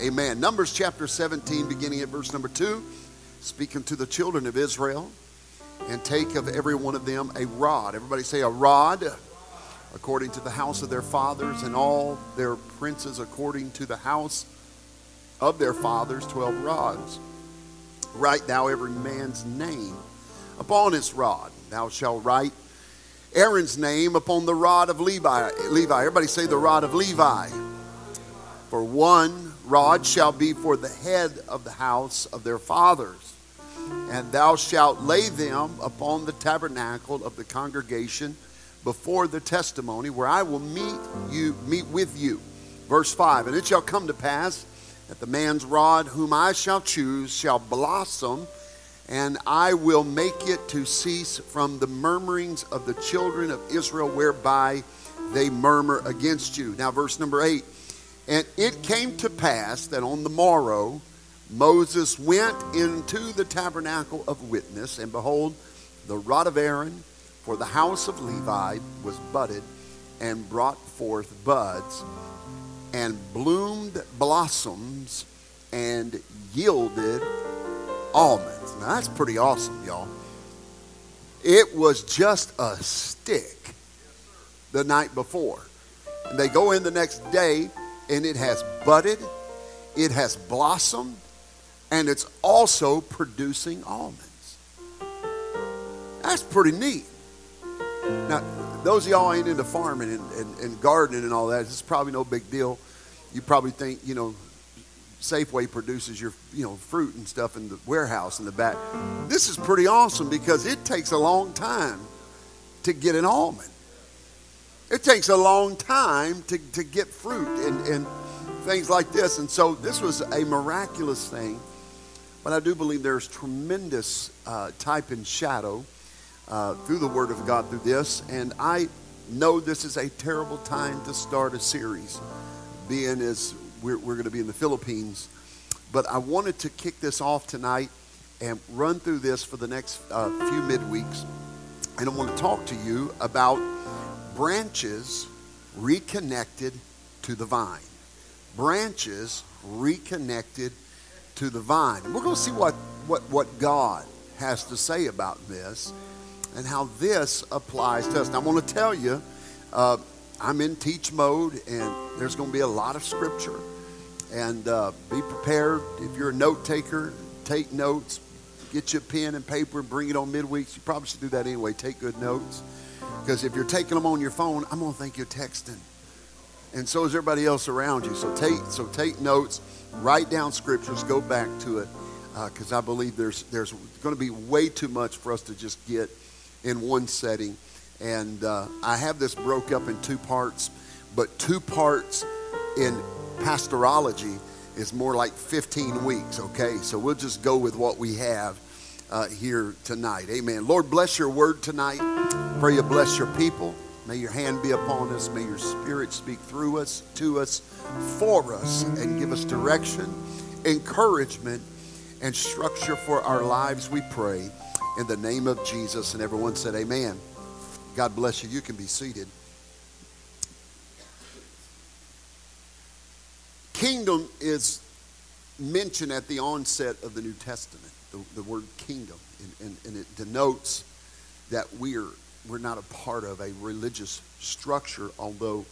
Amen. Numbers chapter 17, beginning at verse number 2, speaking to the children of Israel, and take of every one of them a rod. Everybody say a rod, according to the house of their fathers, and all their princes according to the house of their fathers, 12 rods. Write thou every man's name upon his rod. Thou shalt write Aaron's name upon the rod of Levi. Levi. Everybody say the rod of Levi. For one rod shall be for the head of the house of their fathers. And thou shalt lay them upon the tabernacle of the congregation before the testimony, where I will meet you, meet with you. Verse 5 And it shall come to pass that the man's rod whom I shall choose shall blossom, and I will make it to cease from the murmurings of the children of Israel, whereby they murmur against you. Now, verse number 8 and it came to pass that on the morrow Moses went into the tabernacle of witness, and behold, the rod of Aaron for the house of Levi was budded and brought forth buds and bloomed blossoms and yielded almonds. Now that's pretty awesome, y'all. It was just a stick the night before. And they go in the next day and it has budded, it has blossomed, and it's also producing almonds. That's pretty neat. Now, those of y'all ain't into farming and, and, and gardening and all that, it's probably no big deal. You probably think, you know, Safeway produces your, you know, fruit and stuff in the warehouse in the back. This is pretty awesome because it takes a long time to get an almond. It takes a long time to, to get fruit and, and things like this. And so this was a miraculous thing. But I do believe there's tremendous uh, type and shadow uh, through the Word of God through this. And I know this is a terrible time to start a series, being as we're, we're going to be in the Philippines. But I wanted to kick this off tonight and run through this for the next uh, few midweeks. And I want to talk to you about branches reconnected to the vine. Branches reconnected to the vine. We're going to see what, what, what God has to say about this and how this applies to us. Now, I want to tell you, uh, I'm in teach mode, and there's going to be a lot of scripture. And uh, be prepared. If you're a note taker, take notes. Get your pen and paper and bring it on midweeks. You probably should do that anyway. Take good notes. Because if you're taking them on your phone, I'm going to think you're texting. And so is everybody else around you. So take, so take notes, write down scriptures, go back to it. Because uh, I believe there's, there's going to be way too much for us to just get in one setting. And uh, I have this broke up in two parts, but two parts in pastorology is more like 15 weeks, okay? So we'll just go with what we have uh, here tonight. Amen. Lord, bless your word tonight. Pray you bless your people. May your hand be upon us. May your spirit speak through us, to us, for us, and give us direction, encouragement, and structure for our lives, we pray. In the name of Jesus. And everyone said, Amen. God bless you. You can be seated. Kingdom is mentioned at the onset of the New Testament, the, the word kingdom, and, and, and it denotes that we're we're not a part of a religious structure, although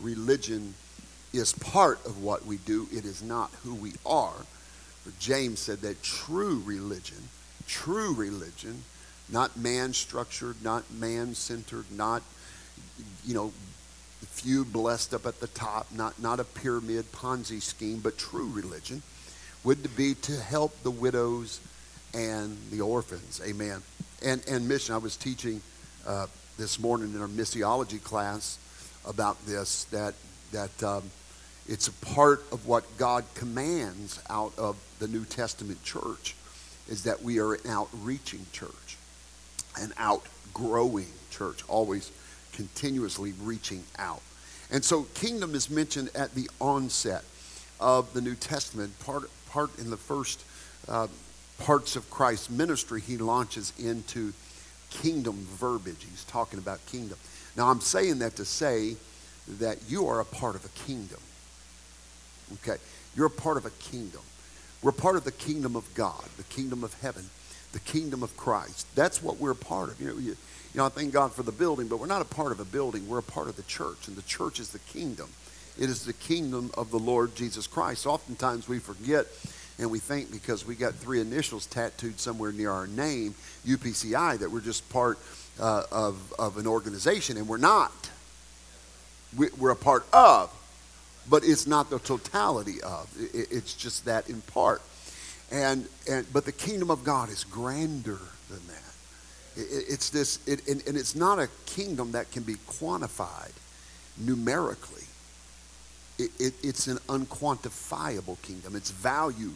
religion is part of what we do, it is not who we are. But James said that true religion, true religion, not man structured, not man centered, not, you know, few blessed up at the top, not, not a pyramid Ponzi scheme, but true religion would be to help the widows and the orphans. Amen. And, and mission, I was teaching uh, this morning in our missiology class about this that that um, It's a part of what God commands out of the New Testament church is that we are an outreaching church, an outgrowing church, always continuously reaching out. And so kingdom is mentioned at the onset of the New Testament, part, part in the first uh, parts of Christ's ministry, he launches into kingdom verbiage. He's talking about kingdom. Now, I'm saying that to say that you are a part of a kingdom. Okay? You're a part of a kingdom. We're part of the kingdom of God, the kingdom of heaven, the kingdom of Christ. That's what we're a part of. You know, you, you know, I thank God for the building, but we're not a part of a building. We're a part of the church, and the church is the kingdom. It is the kingdom of the Lord Jesus Christ. Oftentimes we forget and we think because we got three initials tattooed somewhere near our name, UPCI, that we're just part uh, of, of an organization, and we're not. We, we're a part of, but it's not the totality of. It, it's just that in part. And, and, but the kingdom of God is grander than that. It, it's this, it, and, and it's not a kingdom that can be quantified numerically. It, it, it's an unquantifiable kingdom. Its value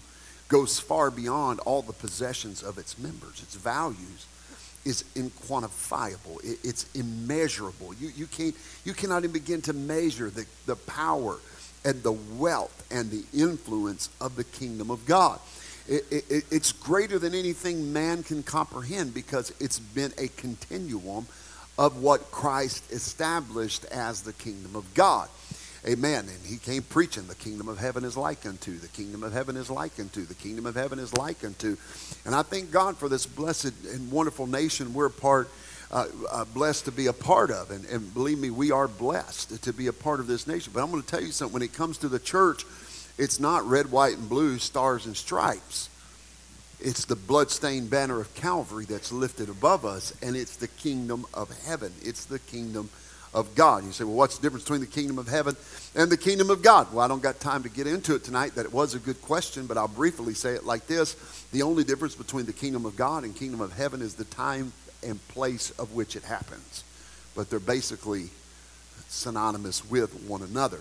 goes far beyond all the possessions of its members. Its values is inquantifiable. It, it's immeasurable. You, you, can't, you cannot even begin to measure the, the power and the wealth and the influence of the kingdom of God. It, it, it's greater than anything man can comprehend because it's been a continuum of what Christ established as the kingdom of God. Amen. And he came preaching, the kingdom of heaven is like unto, the kingdom of heaven is like unto, the kingdom of heaven is like unto. And I thank God for this blessed and wonderful nation we're part, uh, uh, blessed to be a part of. And, and believe me, we are blessed to be a part of this nation. But I'm going to tell you something when it comes to the church, it's not red, white, and blue, stars and stripes. It's the bloodstained banner of Calvary that's lifted above us, and it's the kingdom of heaven. It's the kingdom of God. You say, well, what's the difference between the kingdom of heaven and the kingdom of God? Well, I don't got time to get into it tonight. That it was a good question, but I'll briefly say it like this. The only difference between the kingdom of God and kingdom of heaven is the time and place of which it happens. But they're basically synonymous with one another.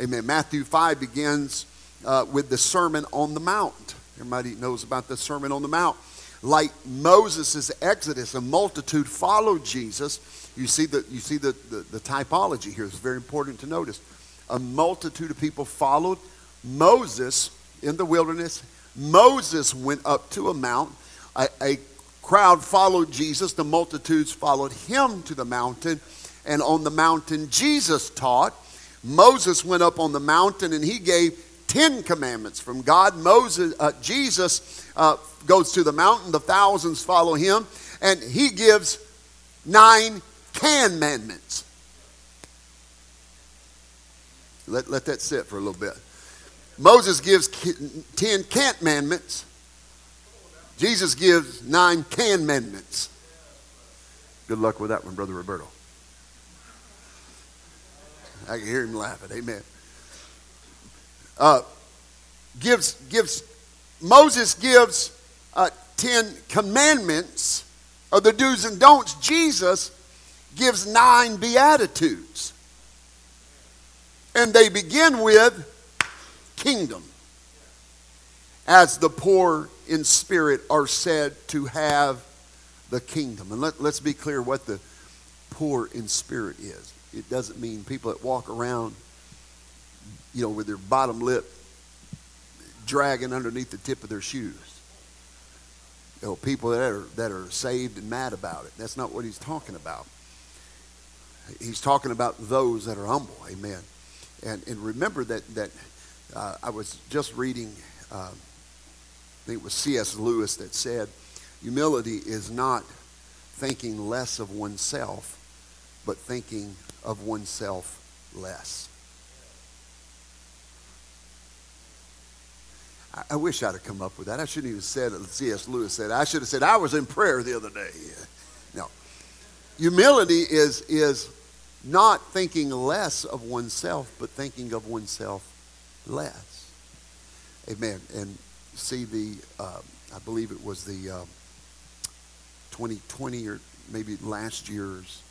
Amen. Matthew 5 begins uh, with the Sermon on the Mount. Everybody knows about the Sermon on the Mount. Like Moses' Exodus, a multitude followed Jesus you see the, you see the, the, the typology here. It's very important to notice. A multitude of people followed Moses in the wilderness. Moses went up to a mount. A, a crowd followed Jesus. The multitudes followed him to the mountain. And on the mountain, Jesus taught. Moses went up on the mountain and he gave Ten Commandments from God. Moses, uh, Jesus uh, goes to the mountain. The thousands follow him. And he gives nine commandments. Let, let that sit for a little bit. Moses gives 10 commandments. Jesus gives nine commandments. Good luck with that one, Brother Roberto. I can hear him laughing. Amen. Uh, gives gives Moses gives uh, ten commandments of the do's and don'ts. Jesus gives nine Beatitudes. And they begin with kingdom. As the poor in spirit are said to have the kingdom. And let, let's be clear what the poor in spirit is. It doesn't mean people that walk around, you know, with their bottom lip dragging underneath the tip of their shoes. You know, people that are, that are saved and mad about it. That's not what he's talking about he's talking about those that are humble. Amen. And, and remember that, that uh, I was just reading, uh, I think it was C.S. Lewis that said, humility is not thinking less of oneself, but thinking of oneself less. I, wish I'd have come up with that. I shouldn't even said C.S. Lewis said. I should have said I was in prayer the other day. Humility is is not thinking less of oneself, but thinking of oneself less. Amen. And see the, uh, I believe it was the uh, 2020 or maybe last year's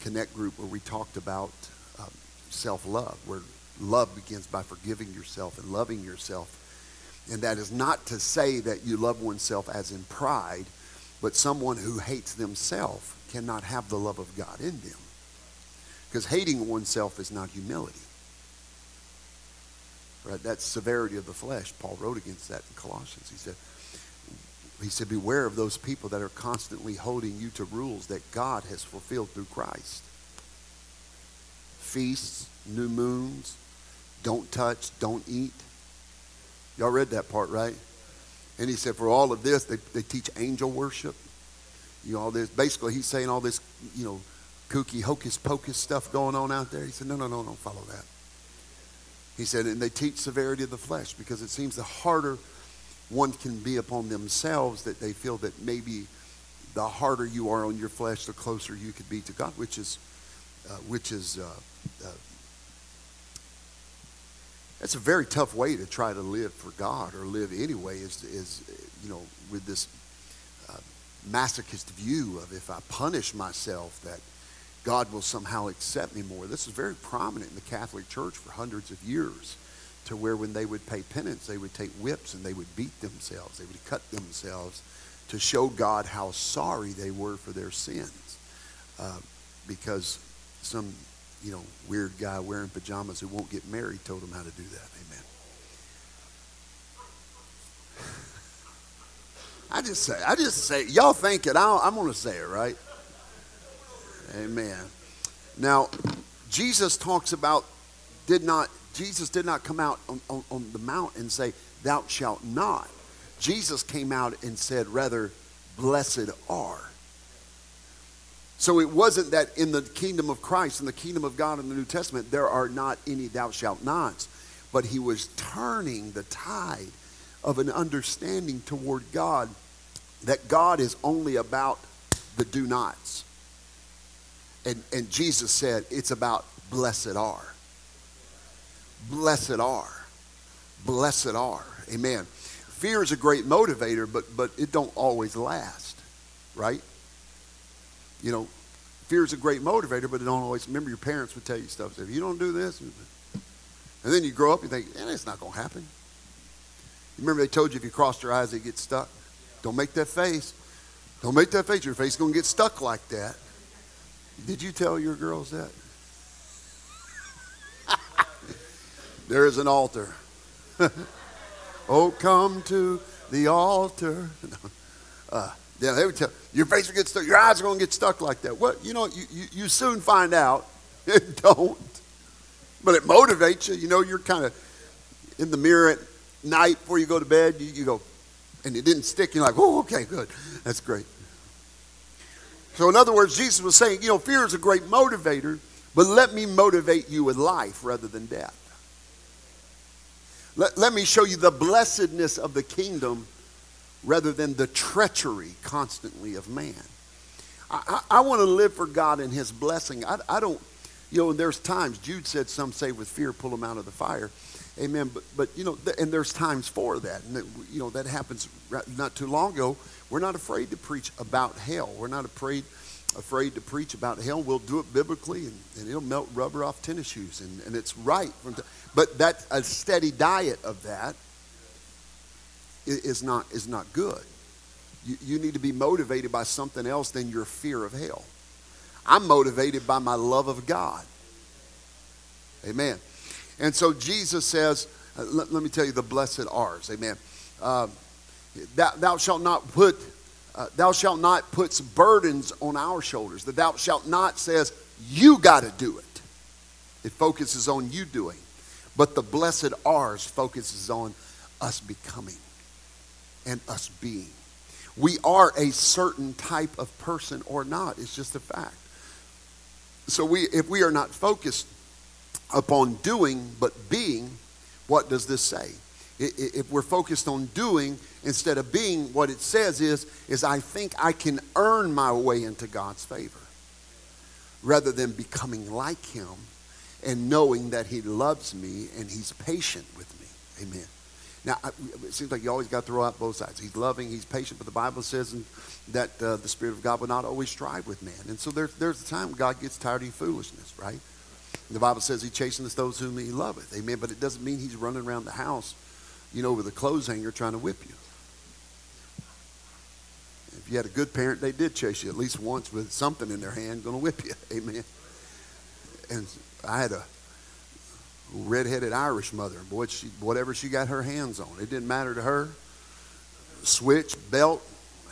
Connect group where we talked about um, self love, where Love begins by forgiving yourself and loving yourself. And that is not to say that you love oneself as in pride, but someone who hates themselves cannot have the love of God in them. Because hating oneself is not humility. Right? That's severity of the flesh. Paul wrote against that in Colossians. He said, he said, beware of those people that are constantly holding you to rules that God has fulfilled through Christ. Feasts, new moons, don't touch, don't eat. Y'all read that part, right? And he said, for all of this, they, they teach angel worship. You know, all this. Basically, he's saying all this, you know, kooky hocus pocus stuff going on out there. He said, no, no, no, don't follow that. He said, and they teach severity of the flesh because it seems the harder one can be upon themselves that they feel that maybe the harder you are on your flesh, the closer you could be to God, which is, uh, which is, uh, uh, it's a very tough way to try to live for God or live anyway. Is is you know with this masochist view of if I punish myself that God will somehow accept me more. This is very prominent in the Catholic Church for hundreds of years, to where when they would pay penance, they would take whips and they would beat themselves. They would cut themselves to show God how sorry they were for their sins. Uh, because some, you know, weird guy wearing pajamas who won't get married told them how to do that. Amen. I just say, I just say, y'all think it. i am going to say it, right? Amen. Now, Jesus talks about, did not, Jesus did not come out on, on, on the mount and say, Thou shalt not. Jesus came out and said, rather, blessed are. So it wasn't that in the kingdom of Christ, in the kingdom of God in the New Testament, there are not any thou shalt nots. But he was turning the tide of an understanding toward God that God is only about the do nots. And, and Jesus said, it's about blessed are. Blessed are. Blessed are. Amen. Fear is a great motivator, but, but it don't always last, right? You know, fear is a great motivator, but it don't always. Remember, your parents would tell you stuff. Say, if you don't do this, and then you grow up, you think, eh, it's not going to happen. Remember they told you if you crossed your eyes, they get stuck. Don't make that face. Don't make that face. Your face is going to get stuck like that. Did you tell your girls that? there is an altar. oh, come to the altar. uh, yeah, they would tell your face will get stuck. Your eyes are going to get stuck like that. What you know, you, you, you soon find out. It don't, but it motivates you. You know, you're kind of in the mirror at night before you go to bed. You, you go, and it didn't stick. You're like, oh, okay, good, that's great. So, in other words, Jesus was saying, you know, fear is a great motivator, but let me motivate you with life rather than death. Let, let me show you the blessedness of the kingdom rather than the treachery constantly of man. I, I, I want to live for God and His blessing. I, I don't, you know, there's times, Jude said, some say with fear, pull them out of the fire. Amen. But, but you know, and there's times for that. And, that, you know, that happens not too long ago. We're not afraid to preach about hell. We're not afraid afraid to preach about hell. We'll do it biblically, and, and it'll melt rubber off tennis shoes. And, and it's right. But that a steady diet of that is not, is not good. You, you need to be motivated by something else than your fear of hell. I'm motivated by my love of God. Amen. And so Jesus says, uh, let, let, me tell you the blessed ours. Amen. Uh, thou, thou, shalt not put, uh, thou shalt not put burdens on our shoulders. The thou shalt not says, you got to do it. It focuses on you doing. But the blessed ours focuses on us becoming and us being. We are a certain type of person or not. It's just a fact. So we, if we are not focused upon doing but being, what does this say? If we're focused on doing instead of being, what it says is, is I think I can earn my way into God's favor rather than becoming like him and knowing that he loves me and he's patient with me. Amen. Now, it seems like you always got to throw out both sides. He's loving, he's patient, but the Bible says that uh, the Spirit of God will not always strive with man. And so there's, there's a time God gets tired of your foolishness, right? The Bible says he chasteneth those whom he loveth. Amen. But it doesn't mean he's running around the house, you know, with a clothes hanger trying to whip you. If you had a good parent, they did chase you at least once with something in their hand going to whip you. Amen. And I had a redheaded Irish mother. Boy, she, whatever she got her hands on, it didn't matter to her. Switch, belt,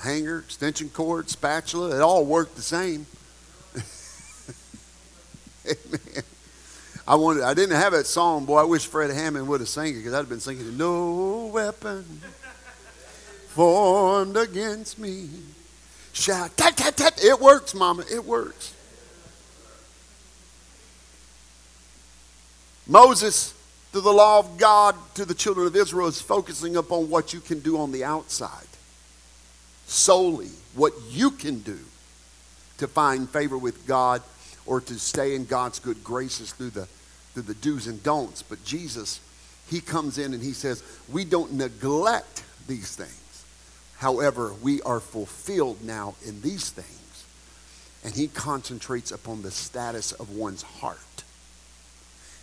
hanger, extension cord, spatula, it all worked the same. Amen. I wanted, I didn't have that song, boy. I wish Fred Hammond would have sang it because I'd have been singing, it. No weapon formed against me shall. Tat, tat, tat. It works, Mama. It works. Moses, through the law of God to the children of Israel, is focusing upon what you can do on the outside. Solely what you can do to find favor with God or to stay in God's good graces through the, through the do's and don'ts. But Jesus, he comes in and he says, we don't neglect these things. However, we are fulfilled now in these things. And he concentrates upon the status of one's heart.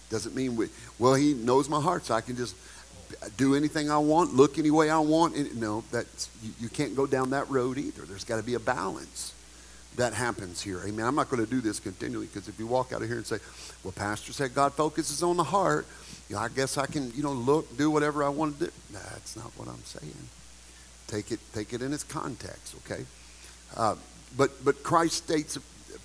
Doesn't mean, we, well, he knows my heart, so I can just do anything I want, look any way I want. No, that's, you, you can't go down that road either. There's got to be a balance that happens here. Amen. I'm not going to do this continually because if you walk out of here and say, well, Pastor said God focuses on the heart, you know, I guess I can, you know, look, do whatever I want to do. That's not what I'm saying. Take it, take it in its context, okay? Uh, but, but Christ states,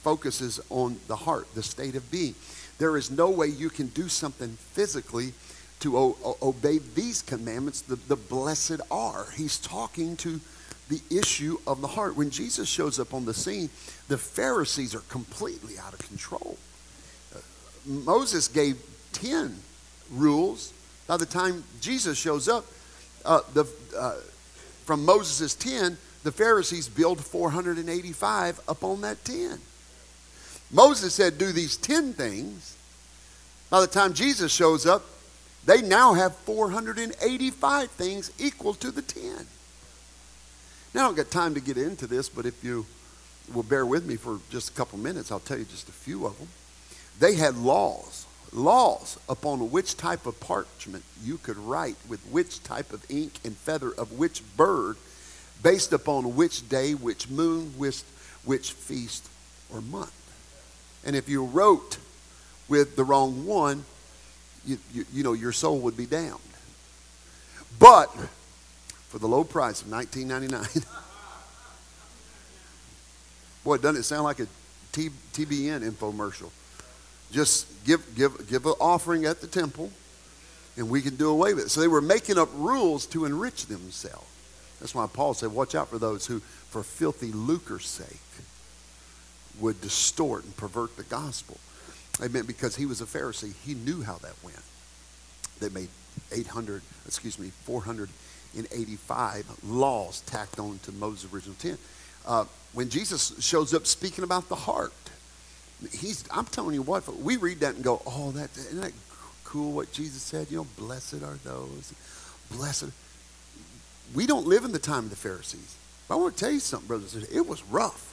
focuses on the heart, the state of being. There is no way you can do something physically to o- obey these commandments, the, the blessed are. He's talking to the issue of the heart. When Jesus shows up on the scene, the Pharisees are completely out of control. Uh, Moses gave 10 rules. By the time Jesus shows up, uh, the, uh, from Moses' 10, the Pharisees build 485 upon that 10. Moses said, Do these 10 things. By the time Jesus shows up, they now have 485 things equal to the 10. Now, I don't got time to get into this, but if you will bear with me for just a couple minutes, I'll tell you just a few of them. They had laws, laws upon which type of parchment you could write with which type of ink and feather of which bird, based upon which day, which moon, which, which feast or month. And if you wrote with the wrong one, you, you, you know, your soul would be damned. But for the low price of 19.99. Boy, doesn't it sound like a T, TBN infomercial? Just give give give an offering at the temple, and we can do away with it. So they were making up rules to enrich themselves. That's why Paul said, "Watch out for those who, for filthy lucre's sake, would distort and pervert the gospel." Amen. Because he was a Pharisee, he knew how that went. They made 800, excuse me, 400 in 85 laws tacked on to Moses' original 10. Uh, when Jesus shows up speaking about the heart, he's, I'm telling you what, we read that and go, oh, that, isn't that cool what Jesus said? You know, blessed are those. Blessed. We don't live in the time of the Pharisees. But I want to tell you something, brothers and sisters. It was rough.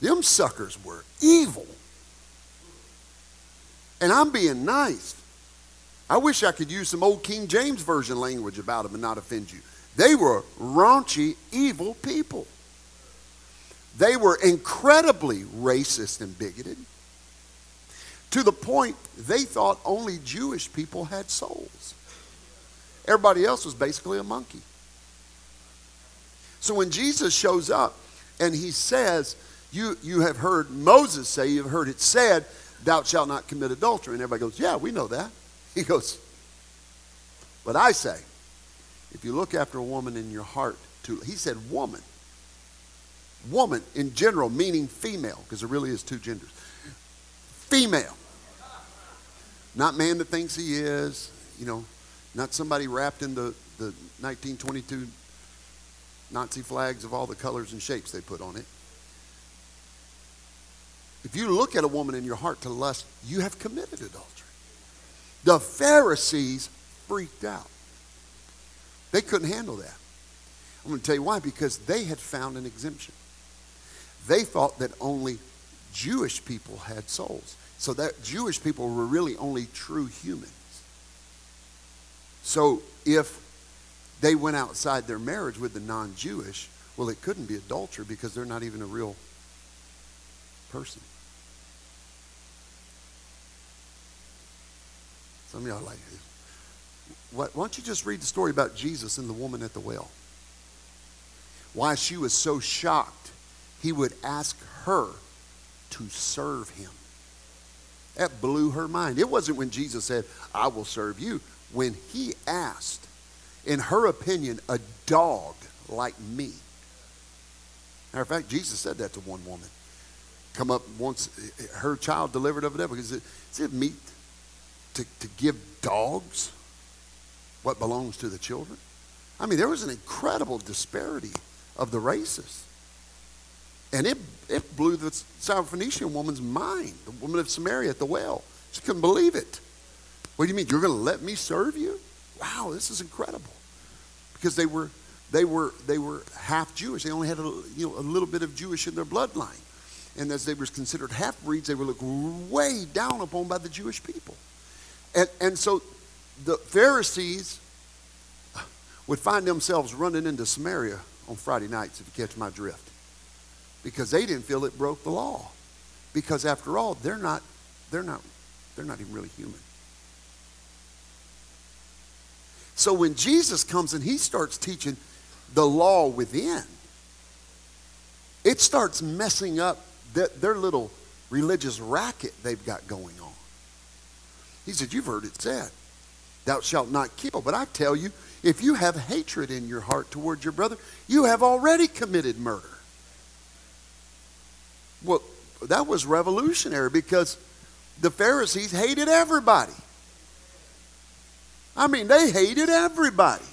Them suckers were evil. And I'm being nice. I wish I could use some old King James Version language about them and not offend you. They were raunchy, evil people. They were incredibly racist and bigoted to the point they thought only Jewish people had souls. Everybody else was basically a monkey. So when Jesus shows up and he says, you, you have heard Moses say, you've heard it said, thou shalt not commit adultery. And everybody goes, yeah, we know that. He goes, But I say, if you look after a woman in your heart, to, he said woman. Woman in general, meaning female, because there really is two genders. Female. Not man that thinks he is, you know, not somebody wrapped in the, the 1922 Nazi flags of all the colors and shapes they put on it. If you look at a woman in your heart to lust, you have committed adultery. The Pharisees freaked out. They couldn't handle that. I'm going to tell you why. Because they had found an exemption. They thought that only Jewish people had souls. So that Jewish people were really only true humans. So if they went outside their marriage with the non Jewish, well, it couldn't be adultery because they're not even a real person. Some of y'all like, what, why don't you just read the story about Jesus and the woman at the well? Why she was so shocked he would ask her to serve him. That blew her mind. It wasn't when Jesus said, I will serve you. When he asked, in her opinion, a dog like me. Matter of fact, Jesus said that to one woman. Come up once, her child delivered of a devil. Is it meat to, to give dogs what belongs to the children? I mean, there was an incredible disparity of the races. And it, it blew the Syrophoenician woman's mind, the woman of Samaria at the well. She couldn't believe it. What do you mean? You're going to let me serve you? Wow, this is incredible. Because they were, they were, they were half Jewish. They only had a, you know, a little bit of Jewish in their bloodline. And as they were considered half breeds, they were looked way down upon by the Jewish people. And, and so the Pharisees would find themselves running into Samaria on Friday nights, if you catch my drift because they didn't feel it broke the law. Because after all, they're not, they're not, they're not even really human. So when Jesus comes and he starts teaching the law within, it starts messing up their, their little religious racket they've got going on. He said, You've heard it said, Thou shalt not kill. But I tell you, if you have hatred in your heart towards your brother, you have already committed murder. Well, that was revolutionary because the Pharisees hated everybody. I mean, they hated everybody.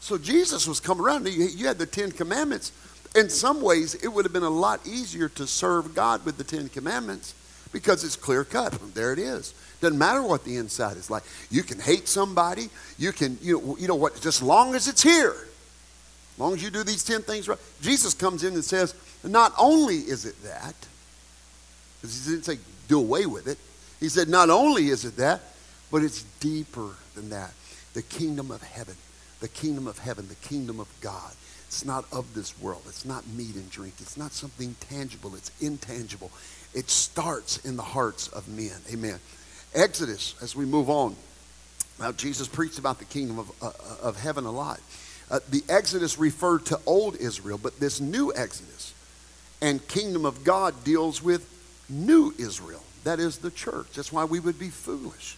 So Jesus was coming around. You had the Ten Commandments. In some ways, it would have been a lot easier to serve God with the Ten Commandments because it's clear cut. There it is. Doesn't matter what the inside is like. You can hate somebody. You can, you know, you know what, just long as it's here. As long as you do these 10 things right. Jesus comes in and says, not only is it that, because he didn't say do away with it, he said not only is it that, but it's deeper than that. The kingdom of heaven, the kingdom of heaven, the kingdom of God. It's not of this world. It's not meat and drink. It's not something tangible. It's intangible. It starts in the hearts of men. Amen. Exodus, as we move on. Now, Jesus preached about the kingdom of, uh, of heaven a lot. Uh, the Exodus referred to old Israel, but this new Exodus and kingdom of God deals with new Israel. That is the church. That's why we would be foolish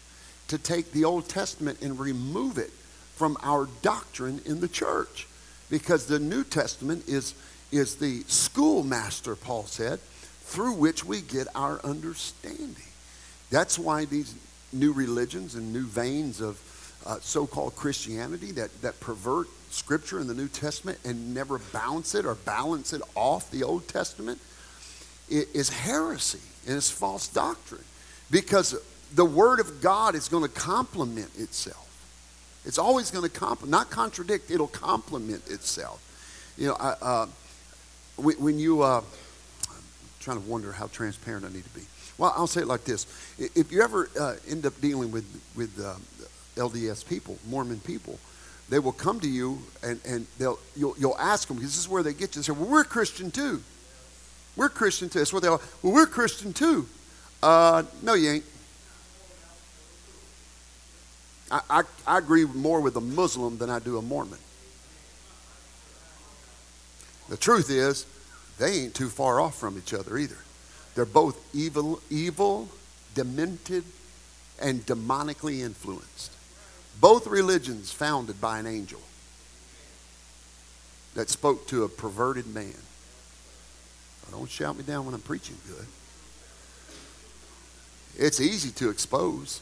to take the Old Testament and remove it from our doctrine in the church. Because the New Testament is, is the schoolmaster, Paul said, through which we get our understanding. That's why these new religions and new veins of uh, so called Christianity that, that pervert Scripture in the New Testament and never bounce it or balance it off the Old Testament is heresy and it's false doctrine because the Word of God is going to complement itself. It's always going to complement, not contradict, it'll complement itself. You know, I, uh, when you, uh, I'm trying to wonder how transparent I need to be. Well, I'll say it like this. If you ever uh, end up dealing with, with uh, LDS people, Mormon people, they will come to you and, and they'll, you'll, you'll ask them, because this is where they get you. They say, well, we're Christian too. We're Christian too. That's what they'll, well, we're Christian too. Uh, no, you ain't. I, I, I agree more with a Muslim than I do a Mormon. The truth is, they ain't too far off from each other either. They're both evil, evil, demented, and demonically influenced. Both religions founded by an angel that spoke to a perverted man. Don't shout me down when I'm preaching good. It's easy to expose.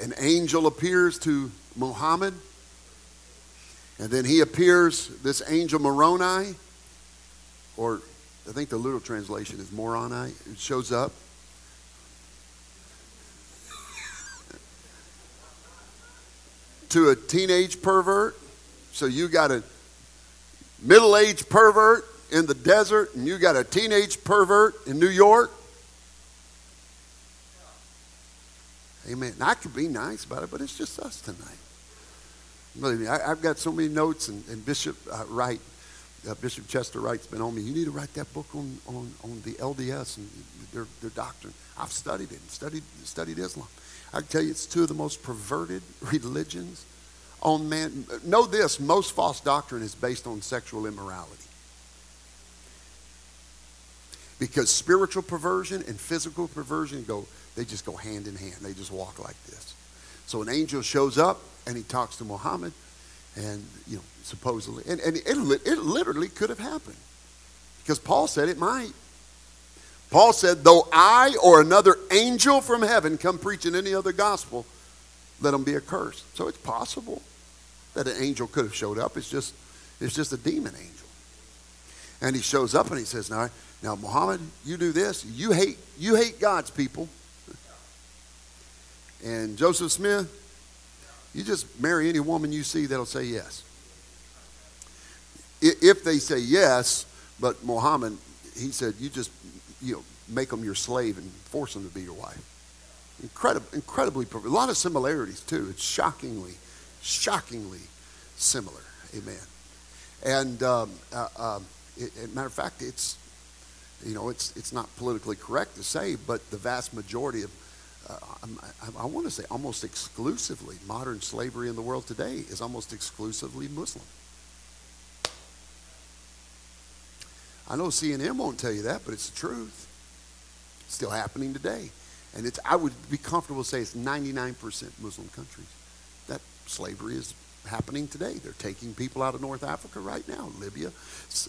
An angel appears to Muhammad, and then he appears, this angel Moroni, or I think the literal translation is Moroni, it shows up to a teenage pervert. So you got a middle aged pervert in the desert, and you got a teenage pervert in New York. Amen. I could be nice about it, but it's just us tonight. Believe me, I, have got so many notes, and, and Bishop uh, Wright, uh, Bishop Chester Wright's been on me. You need to write that book on, on, on the LDS and their, their doctrine. I've studied it and studied, studied Islam. I can tell you it's two of the most perverted religions on man. Know this most false doctrine is based on sexual immorality. Because spiritual perversion and physical perversion go, they just go hand in hand. They just walk like this. So an angel shows up and he talks to Muhammad, and you know, supposedly, and, and it, it literally could have happened. Because Paul said it might. Paul said, though I or another angel from heaven come preaching any other gospel, let them be accursed. So it's possible that an angel could have showed up. It's just, it's just a demon angel. And he shows up and he says, now, now Muhammad, you do this. You hate, you hate God's people. And Joseph Smith, you just marry any woman you see that'll say yes. If they say yes, but Muhammad, he said, you just you know, make them your slave and force them to be your wife. Incredible, incredibly, a lot of similarities too. It's shockingly, shockingly similar. Amen. And um, uh, um, it, it, matter of fact, it's you know it's it's not politically correct to say, but the vast majority of uh, I, I, want to say almost exclusively modern slavery in the world today is almost exclusively Muslim. I know CNN won't tell you that, but it's the truth. It's still happening today. And it's, I would be comfortable to say it's 99% Muslim countries. That slavery is happening today. They're taking people out of North Africa right now, Libya,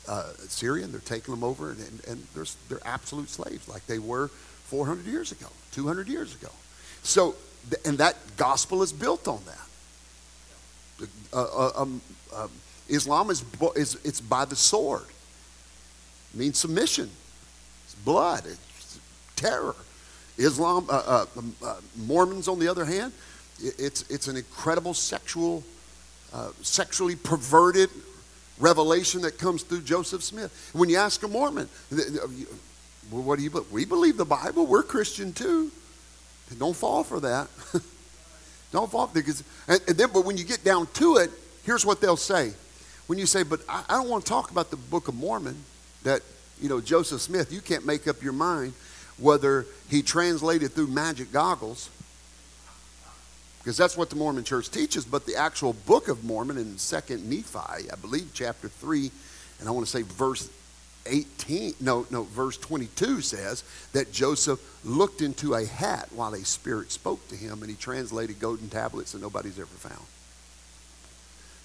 uh, Syria, and they're taking them over, and, and, and they're, they're absolute slaves like they were 400 years ago, 200 years ago. So, and that gospel is built on that. Uh, uh, um, uh, Islam is, is it's by the sword. It means submission. It's blood. It's terror. Islam, uh, uh, um, uh, Mormons, on the other hand, it's, it's an incredible sexual, sexually perverted revelation that comes through Joseph Smith. When you ask a Mormon, well, what do you believe? We believe the Bible. We're Christian too. Don't fall for that. Don't fall because and, and, then but when you get down to it, here's what they'll say. When you say, but I, I don't want to talk about the Book of Mormon, that you know, Joseph Smith, you can't make up your mind whether he translated through magic goggles because that's what the Mormon church teaches. But the actual Book of Mormon in Second Nephi, I believe, chapter three, and I want to say verse 18, no, no, verse 22 says that Joseph looked into a hat while a spirit spoke to him and he translated golden tablets that nobody's ever found.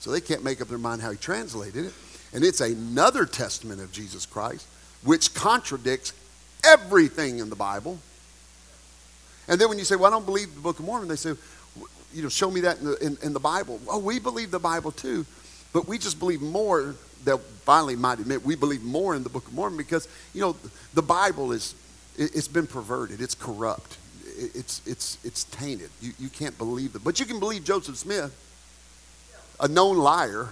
So they can't make up their mind how he translated it. And it's another testament of Jesus Christ which contradicts everything in the Bible. And then when you say, well, I don't believe the Book of Mormon, they say, you know, show me that in the, in, in the Bible. Well, we believe the Bible too, but we just believe more that finally might admit we believe more in the Book of Mormon because you know the Bible is it, has been perverted, it's corrupt, it's it's it's tainted. You you can't believe it, but you can believe Joseph Smith, a known liar,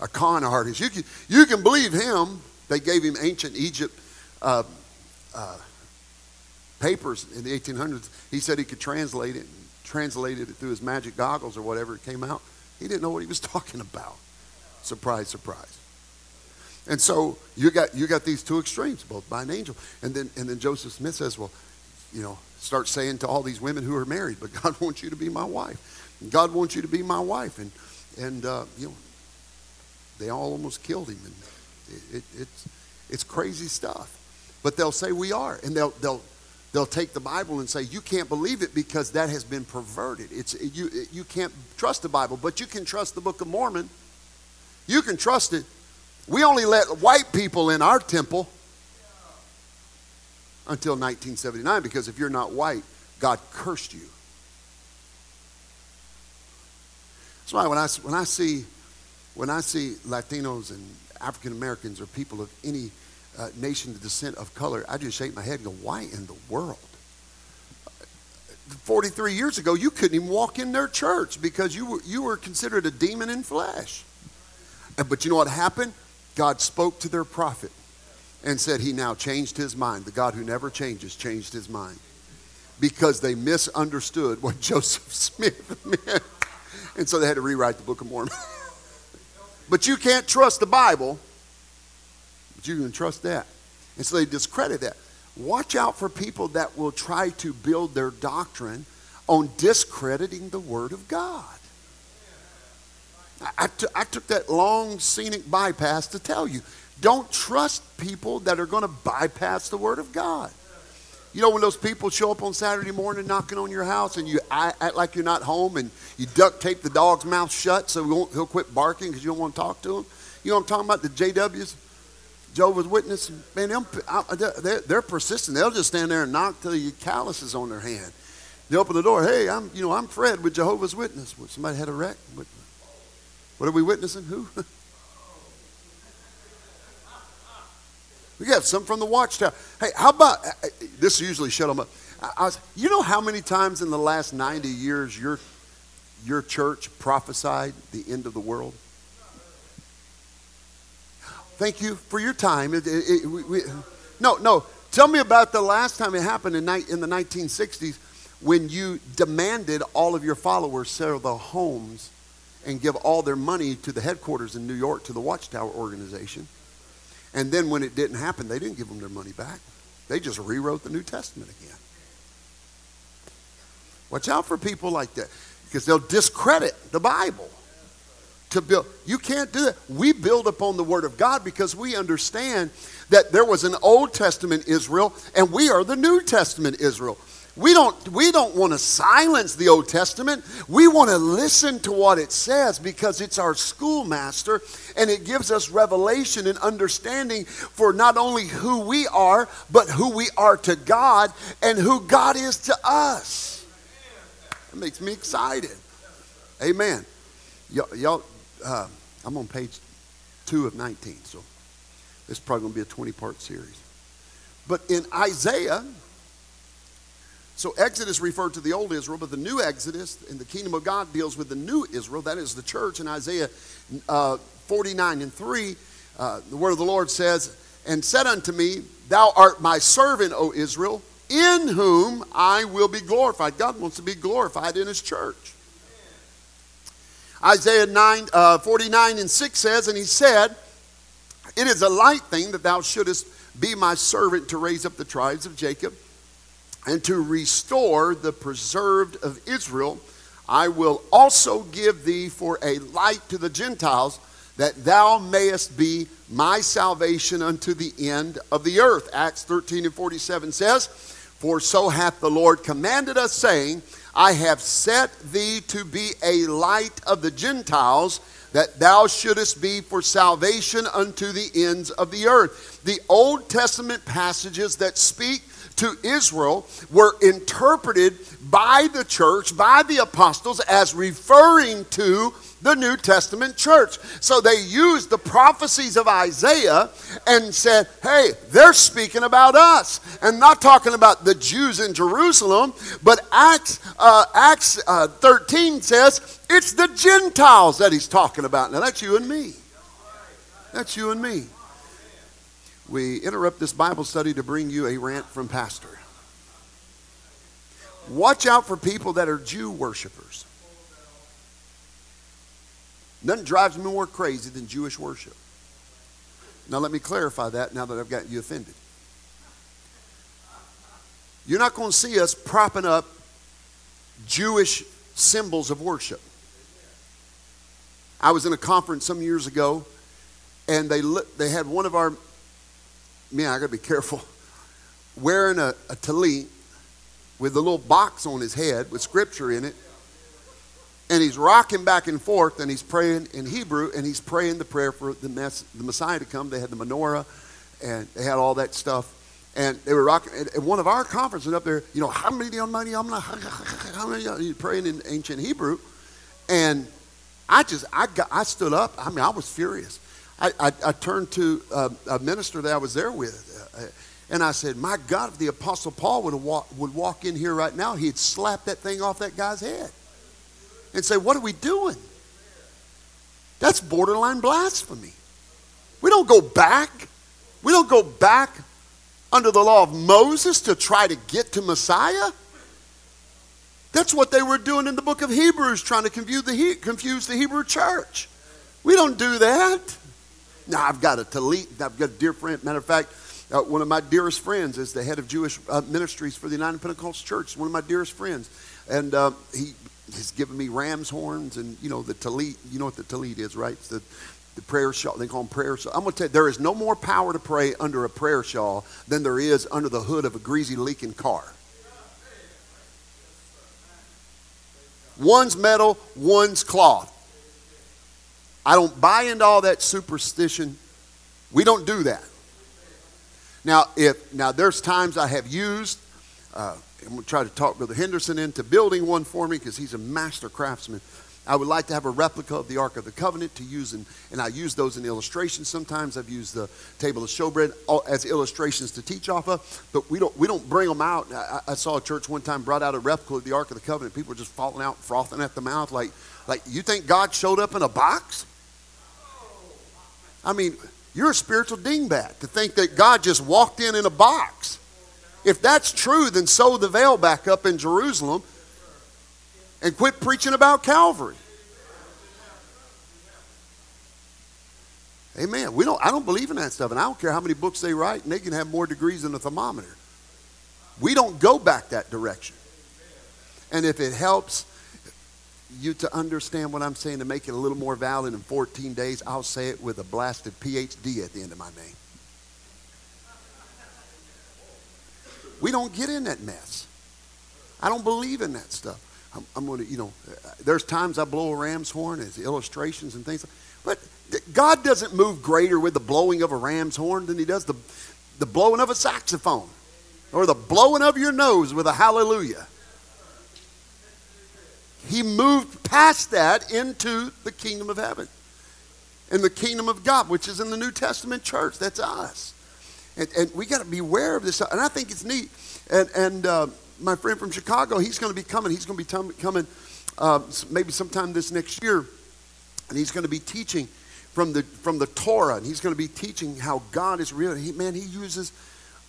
a con artist. You can you can believe him. They gave him ancient Egypt. Uh, uh, papers in the 1800s. He said he could translate it, translated it through his magic goggles or whatever it came out. He didn't know what he was talking about. Surprise, surprise. And so you got you got these two extremes, both by an angel. And then and then Joseph Smith says, Well, you know, start saying to all these women who are married, but God wants you to be my wife. God wants you to be my wife. And and uh, you know, they all almost killed him. And it, it, it's it's crazy stuff. But they'll say we are, and they'll they'll they'll take the Bible and say you can't believe it because that has been perverted. It's you you can't trust the Bible, but you can trust the Book of Mormon you can trust it. We only let white people in our temple until 1979 because if you're not white, God cursed you. That's why when I, when I see when I see Latinos and African Americans or people of any uh, nation of descent of color, I just shake my head and go, why in the world? 43 years ago, you couldn't even walk in their church because you were, you were considered a demon in flesh. But you know what happened? God spoke to their prophet and said he now changed his mind. The God who never changes changed his mind. because they misunderstood what Joseph Smith meant. And so they had to rewrite the Book of Mormon. but you can't trust the Bible, but you can trust that. And so they discredit that. Watch out for people that will try to build their doctrine on discrediting the Word of God. I, t- I took that long scenic bypass to tell you don't trust people that are going to bypass the Word of God. You know, when those people show up on Saturday morning knocking on your house and you act like you're not home and you duct tape the dog's mouth shut so he he'll quit barking because you don't want to talk to him? You know what I'm talking about? The JWs? Jehovah's Witness, man, they're, they're persistent. They'll just stand there and knock till you calluses on their hand. They open the door. Hey, I'm, you know, I'm Fred with Jehovah's Witness. What, somebody had a wreck. What, what are we witnessing? Who? we got some from the watchtower. Hey, how about uh, uh, this? Usually shut them up. I was, you know how many times in the last 90 years your your church prophesied the end of the world? Thank you for your time. It, it, it, we, no, no. Tell me about the last time it happened in, in the 1960s when you demanded all of your followers sell their homes and give all their money to the headquarters in New York to the Watchtower organization. And then when it didn't happen, they didn't give them their money back. They just rewrote the New Testament again. Watch out for people like that because they'll discredit the Bible to build. You can't do that. We build upon the Word of God because we understand that there was an Old Testament Israel and we are the New Testament Israel. We don't, we don't want to silence the Old Testament. We want to listen to what it says because it's our schoolmaster and it gives us revelation and understanding for not only who we are, but who we are to God and who God is to us. It makes me excited. Amen. y'all uh, I'm on page two of 19, so this is probably going to be a 20 part series. But in Isaiah, so Exodus referred to the old Israel, but the new Exodus in the kingdom of God deals with the new Israel, that is the church. In Isaiah uh, 49 and 3, uh, the word of the Lord says, And said unto me, Thou art my servant, O Israel, in whom I will be glorified. God wants to be glorified in his church. Isaiah 9, uh, 49 and 6 says, And he said, It is a light thing that thou shouldest be my servant to raise up the tribes of Jacob and to restore the preserved of Israel. I will also give thee for a light to the Gentiles, that thou mayest be my salvation unto the end of the earth. Acts 13 and 47 says, For so hath the Lord commanded us, saying, I have set thee to be a light of the Gentiles, that thou shouldest be for salvation unto the ends of the earth. The Old Testament passages that speak to Israel were interpreted by the church, by the apostles, as referring to the New Testament church. So they used the prophecies of Isaiah and said, hey, they're speaking about us. And not talking about the Jews in Jerusalem, but Acts, uh, Acts uh, 13 says it's the Gentiles that he's talking about. Now that's you and me. That's you and me. We interrupt this Bible study to bring you a rant from Pastor. Watch out for people that are Jew worshipers. Nothing drives me more crazy than Jewish worship. Now, let me clarify that now that I've got you offended. You're not going to see us propping up Jewish symbols of worship. I was in a conference some years ago, and they, they had one of our, man, I got to be careful, wearing a, a tallit with a little box on his head with scripture in it and he's rocking back and forth and he's praying in Hebrew and he's praying the prayer for the, mess, the Messiah to come. They had the menorah and they had all that stuff. And they were rocking. At one of our conferences up there, you know, how many money I'm not, praying in ancient Hebrew. And I just, I got, I stood up. I mean, I was furious. I, I, I turned to a, a, minister that I was there with. Uh, and I said, my God, if the Apostle Paul would, walk, would walk in here right now, he'd slap that thing off that guy's head and say, What are we doing? That's borderline blasphemy. We don't go back. We don't go back under the law of Moses to try to get to Messiah. That's what they were doing in the book of Hebrews, trying to confuse the, confuse the Hebrew church. We don't do that. Now, I've got a talit, I've got a dear friend. Matter of fact, uh, one of my dearest friends is the head of Jewish uh, ministries for the United Pentecostal Church. One of my dearest friends. And uh, he, he's given me ram's horns and, you know, the talit. You know what the talit is, right? It's the, the prayer shawl. They call them prayer shawl. I'm going to tell you, there is no more power to pray under a prayer shawl than there is under the hood of a greasy, leaking car. One's metal, one's cloth. I don't buy into all that superstition. We don't do that. Now, if now there's times I have used. Uh, I'm going to try to talk Brother Henderson into building one for me because he's a master craftsman. I would like to have a replica of the Ark of the Covenant to use, in, and I use those in illustrations. Sometimes I've used the table of showbread as illustrations to teach off of, but we don't we don't bring them out. I, I saw a church one time brought out a replica of the Ark of the Covenant. People were just falling out, frothing at the mouth, like like you think God showed up in a box? I mean, you're a spiritual dingbat to think that God just walked in in a box. If that's true, then sew the veil back up in Jerusalem and quit preaching about Calvary. Amen. We don't, I don't believe in that stuff, and I don't care how many books they write, and they can have more degrees than a thermometer. We don't go back that direction. And if it helps you to understand what I'm saying to make it a little more valid in 14 days, I'll say it with a blasted PhD at the end of my name. We don't get in that mess. I don't believe in that stuff. I'm, I'm going to, you know, there's times I blow a ram's horn as illustrations and things. But God doesn't move greater with the blowing of a ram's horn than he does the, the blowing of a saxophone or the blowing of your nose with a hallelujah. He moved past that into the kingdom of heaven and the kingdom of God, which is in the New Testament church. That's us. And, and we got to be aware of this. And I think it's neat. And, and uh, my friend from Chicago, he's going to be coming. He's going to be coming uh, maybe sometime this next year. And he's going to be teaching from the, from the Torah. And he's going to be teaching how God is real. He, man, he uses,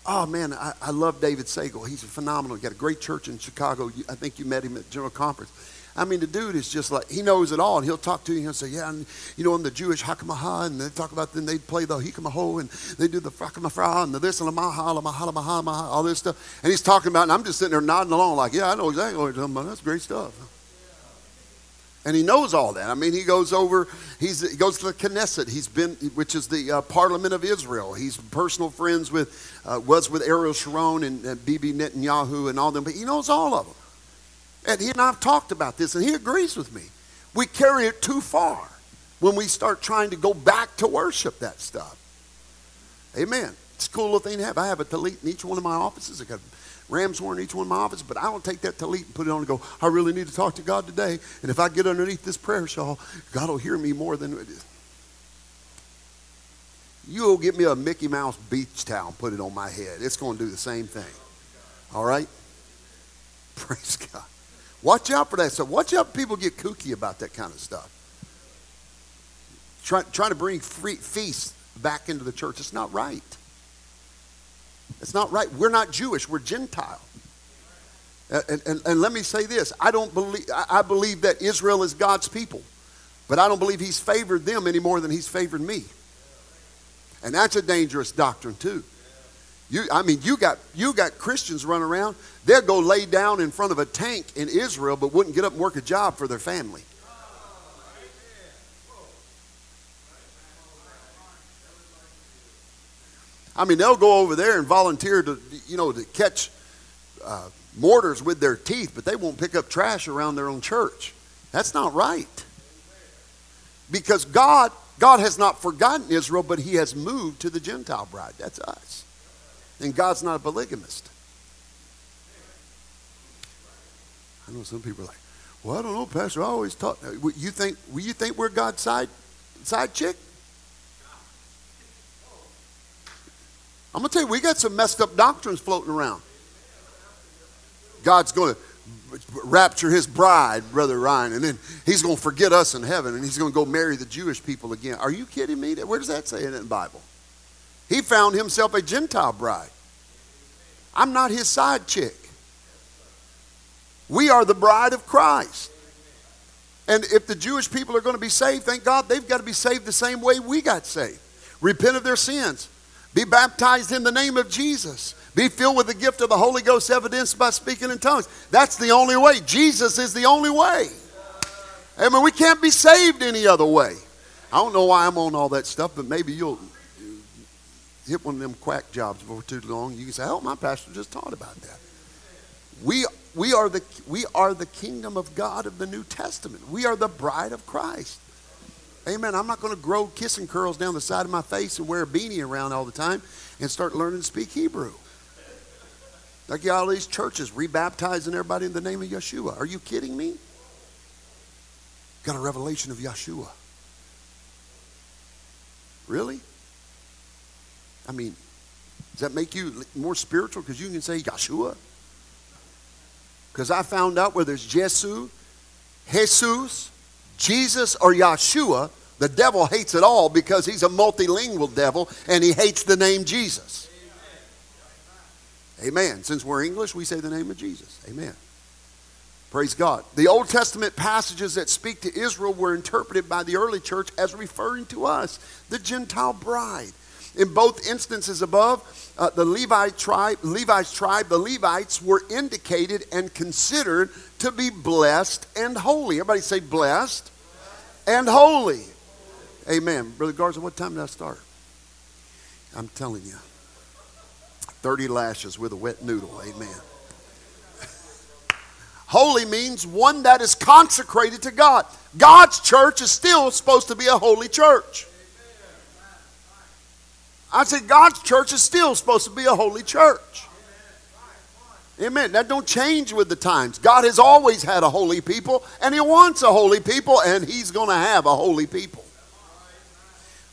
oh man, I, I love David Sagal. He's a phenomenal. He got a great church in Chicago. I think you met him at General Conference. I mean, the dude is just like, he knows it all. And he'll talk to you and he'll say, yeah, and, you know, I'm the Jewish Hakamaha. And they talk about, then they play the Hikamaho and they do the Frakamafra and the this and the Maha, Maha, Maha, Maha, all this stuff. And he's talking about, and I'm just sitting there nodding along like, yeah, I know exactly what you're talking about. That's great stuff. And he knows all that. I mean, he goes over, he's, he goes to the Knesset, he's been, which is the uh, Parliament of Israel. He's personal friends with, uh, was with Ariel Sharon and, and Bibi Netanyahu and all them, but he knows all of them. And he and I have talked about this, and he agrees with me. We carry it too far when we start trying to go back to worship that stuff. Amen. It's a cool little thing to have. I have a talit in each one of my offices. I got ram's horn in each one of my offices, but I don't take that talit and put it on and go, I really need to talk to God today. And if I get underneath this prayer shawl, God will hear me more than it is. You will get me a Mickey Mouse beach towel and put it on my head. It's going to do the same thing. All right? Praise God. Watch out for that stuff. Watch out people get kooky about that kind of stuff. Try, trying to bring free, feasts back into the church. It's not right. It's not right. We're not Jewish. We're Gentile. And, and, and let me say this. I don't believe, I believe that Israel is God's people. But I don't believe he's favored them any more than he's favored me. And that's a dangerous doctrine too. You, I mean, you got, you got Christians running around. They'll go lay down in front of a tank in Israel, but wouldn't get up and work a job for their family. I mean, they'll go over there and volunteer to, you know, to catch uh, mortars with their teeth, but they won't pick up trash around their own church. That's not right. Because God, God has not forgotten Israel, but He has moved to the Gentile bride. That's us. And God's not a polygamist. I know some people are like, well, I don't know, Pastor. I always talk. You think, you think we're God's side, side chick? I'm going to tell you, we got some messed up doctrines floating around. God's going to rapture his bride, Brother Ryan, and then he's going to forget us in heaven and he's going to go marry the Jewish people again. Are you kidding me? Where does that say in the Bible? He found himself a Gentile bride. I'm not his side chick. We are the bride of Christ. And if the Jewish people are going to be saved, thank God they've got to be saved the same way we got saved. Repent of their sins. Be baptized in the name of Jesus. Be filled with the gift of the Holy Ghost, evidenced by speaking in tongues. That's the only way. Jesus is the only way. I we can't be saved any other way. I don't know why I'm on all that stuff, but maybe you'll hit one of them quack jobs for too long. You can say, "Oh, my pastor just taught about that." We we are the we are the kingdom of God of the New Testament. We are the bride of Christ. Amen. I'm not going to grow kissing curls down the side of my face and wear a beanie around all the time and start learning to speak Hebrew. Like you all these churches rebaptizing everybody in the name of Yeshua. Are you kidding me? Got a revelation of Yeshua. Really? I mean, does that make you more spiritual because you can say Yeshua? Because I found out whether it's Jesus, Jesus, Jesus, or Yeshua, the devil hates it all because he's a multilingual devil and he hates the name Jesus. Amen. Since we're English, we say the name of Jesus. Amen. Praise God. The Old Testament passages that speak to Israel were interpreted by the early church as referring to us, the Gentile bride. In both instances above, uh, the Levi tribe, Levi's tribe, the Levites were indicated and considered to be blessed and holy. Everybody say blessed and holy. Amen. Brother Garza, what time did I start? I'm telling you. 30 lashes with a wet noodle. Amen. Holy means one that is consecrated to God. God's church is still supposed to be a holy church. I said God's church is still supposed to be a holy church. Amen. That don't change with the times. God has always had a holy people, and He wants a holy people, and He's going to have a holy people.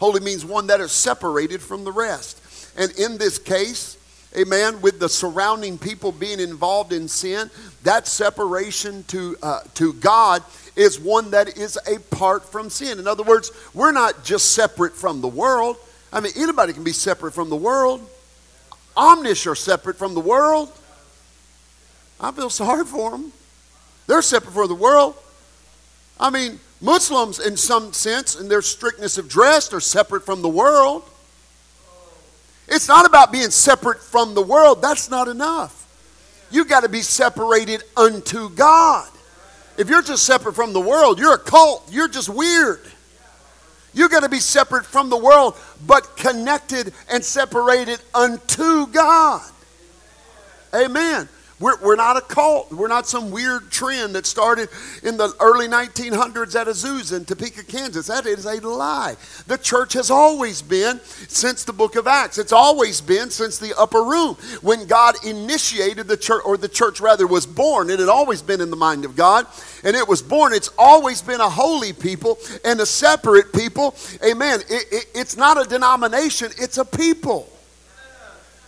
Holy means one that is separated from the rest. And in this case, amen, with the surrounding people being involved in sin, that separation to, uh, to God is one that is apart from sin. In other words, we're not just separate from the world. I mean, anybody can be separate from the world. Amish are separate from the world. I feel sorry for them. They're separate from the world. I mean, Muslims, in some sense, in their strictness of dress, are separate from the world. It's not about being separate from the world. That's not enough. You got to be separated unto God. If you're just separate from the world, you're a cult. You're just weird. You got to be separate from the world, but connected and separated unto God. Amen. We're, we're not a cult. We're not some weird trend that started in the early 1900s at Azusa in Topeka, Kansas. That is a lie. The church has always been since the book of Acts. It's always been since the upper room. When God initiated the church, or the church rather was born, it had always been in the mind of God. And it was born. It's always been a holy people and a separate people. Amen. It, it, it's not a denomination, it's a people.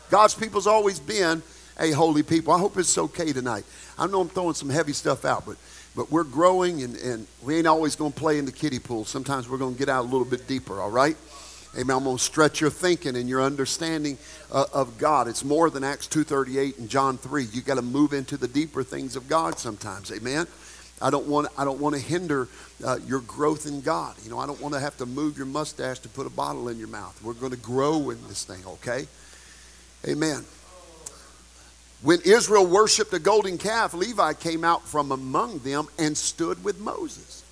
God's people's always been a holy people. I hope it's okay tonight. I know I'm throwing some heavy stuff out, but but we're growing and, and we ain't always going to play in the kiddie pool. Sometimes we're going to get out a little bit deeper, all right? Amen. I'm going to stretch your thinking and your understanding uh, of God. It's more than Acts 2.38 and John 3. you got to move into the deeper things of God sometimes. Amen. I don't want, I don't want to hinder uh, your growth in God. You know, I don't want to have to move your mustache to put a bottle in your mouth. We're going to grow in this thing, okay? Amen. When Israel worshiped a golden calf, Levi came out from among them and stood with Moses.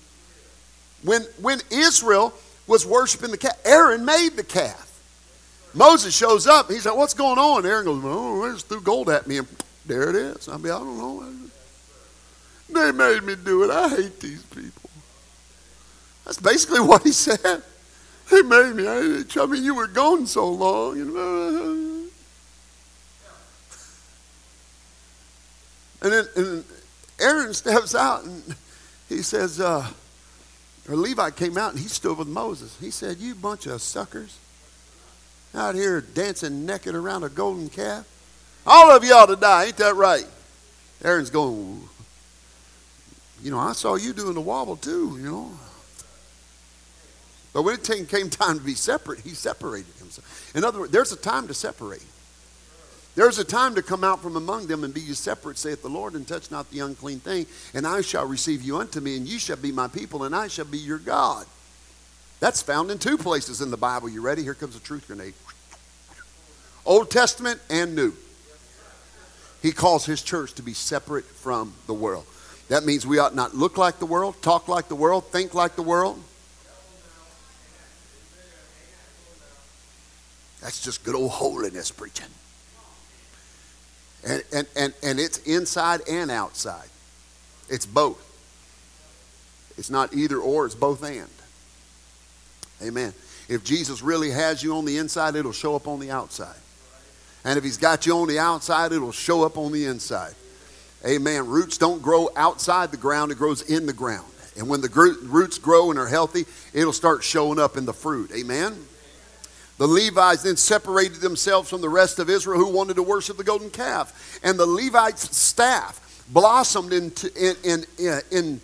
When, when Israel was worshiping the calf, Aaron made the calf. Moses shows up. He's like, What's going on? Aaron goes, Oh, they just threw gold at me. And there it is. I mean, I don't know. They made me do it. I hate these people. That's basically what he said. They made me. I mean, you were gone so long know. And then and Aaron steps out and he says, uh, or Levi came out and he stood with Moses. He said, You bunch of suckers out here dancing naked around a golden calf. All of ought to die, ain't that right? Aaron's going, You know, I saw you doing the wobble too, you know. But when it came time to be separate, he separated himself. In other words, there's a time to separate. There's a time to come out from among them and be ye separate, saith the Lord, and touch not the unclean thing, and I shall receive you unto me, and ye shall be my people, and I shall be your God. That's found in two places in the Bible. You ready? Here comes a truth grenade. Old Testament and New. He calls his church to be separate from the world. That means we ought not look like the world, talk like the world, think like the world. That's just good old holiness preaching. And, and, and, and it's inside and outside. It's both. It's not either or, it's both and. Amen. If Jesus really has you on the inside, it'll show up on the outside. And if he's got you on the outside, it'll show up on the inside. Amen. Roots don't grow outside the ground, it grows in the ground. And when the roots grow and are healthy, it'll start showing up in the fruit. Amen. The Levites then separated themselves from the rest of Israel who wanted to worship the golden calf. And the Levites' staff blossomed into, in, in, in, in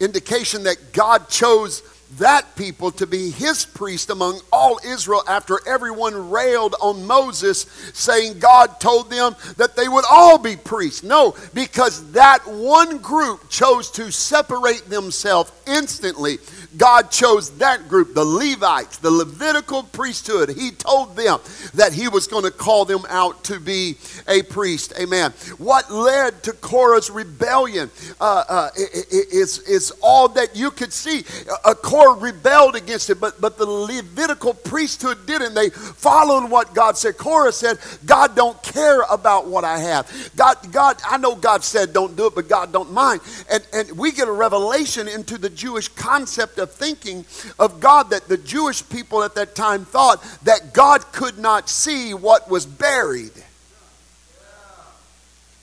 indication that God chose that people to be his priest among all Israel after everyone railed on Moses, saying God told them that they would all be priests. No, because that one group chose to separate themselves instantly God chose that group, the Levites, the Levitical priesthood. He told them that he was going to call them out to be a priest. Amen. What led to Korah's rebellion uh, uh, is, is all that you could see. A Rebelled against it, but, but the Levitical priesthood didn't. They followed what God said. Korah said, God don't care about what I have. God, God, I know God said don't do it, but God don't mind. And, and we get a revelation into the Jewish concept of thinking of God that the Jewish people at that time thought that God could not see what was buried.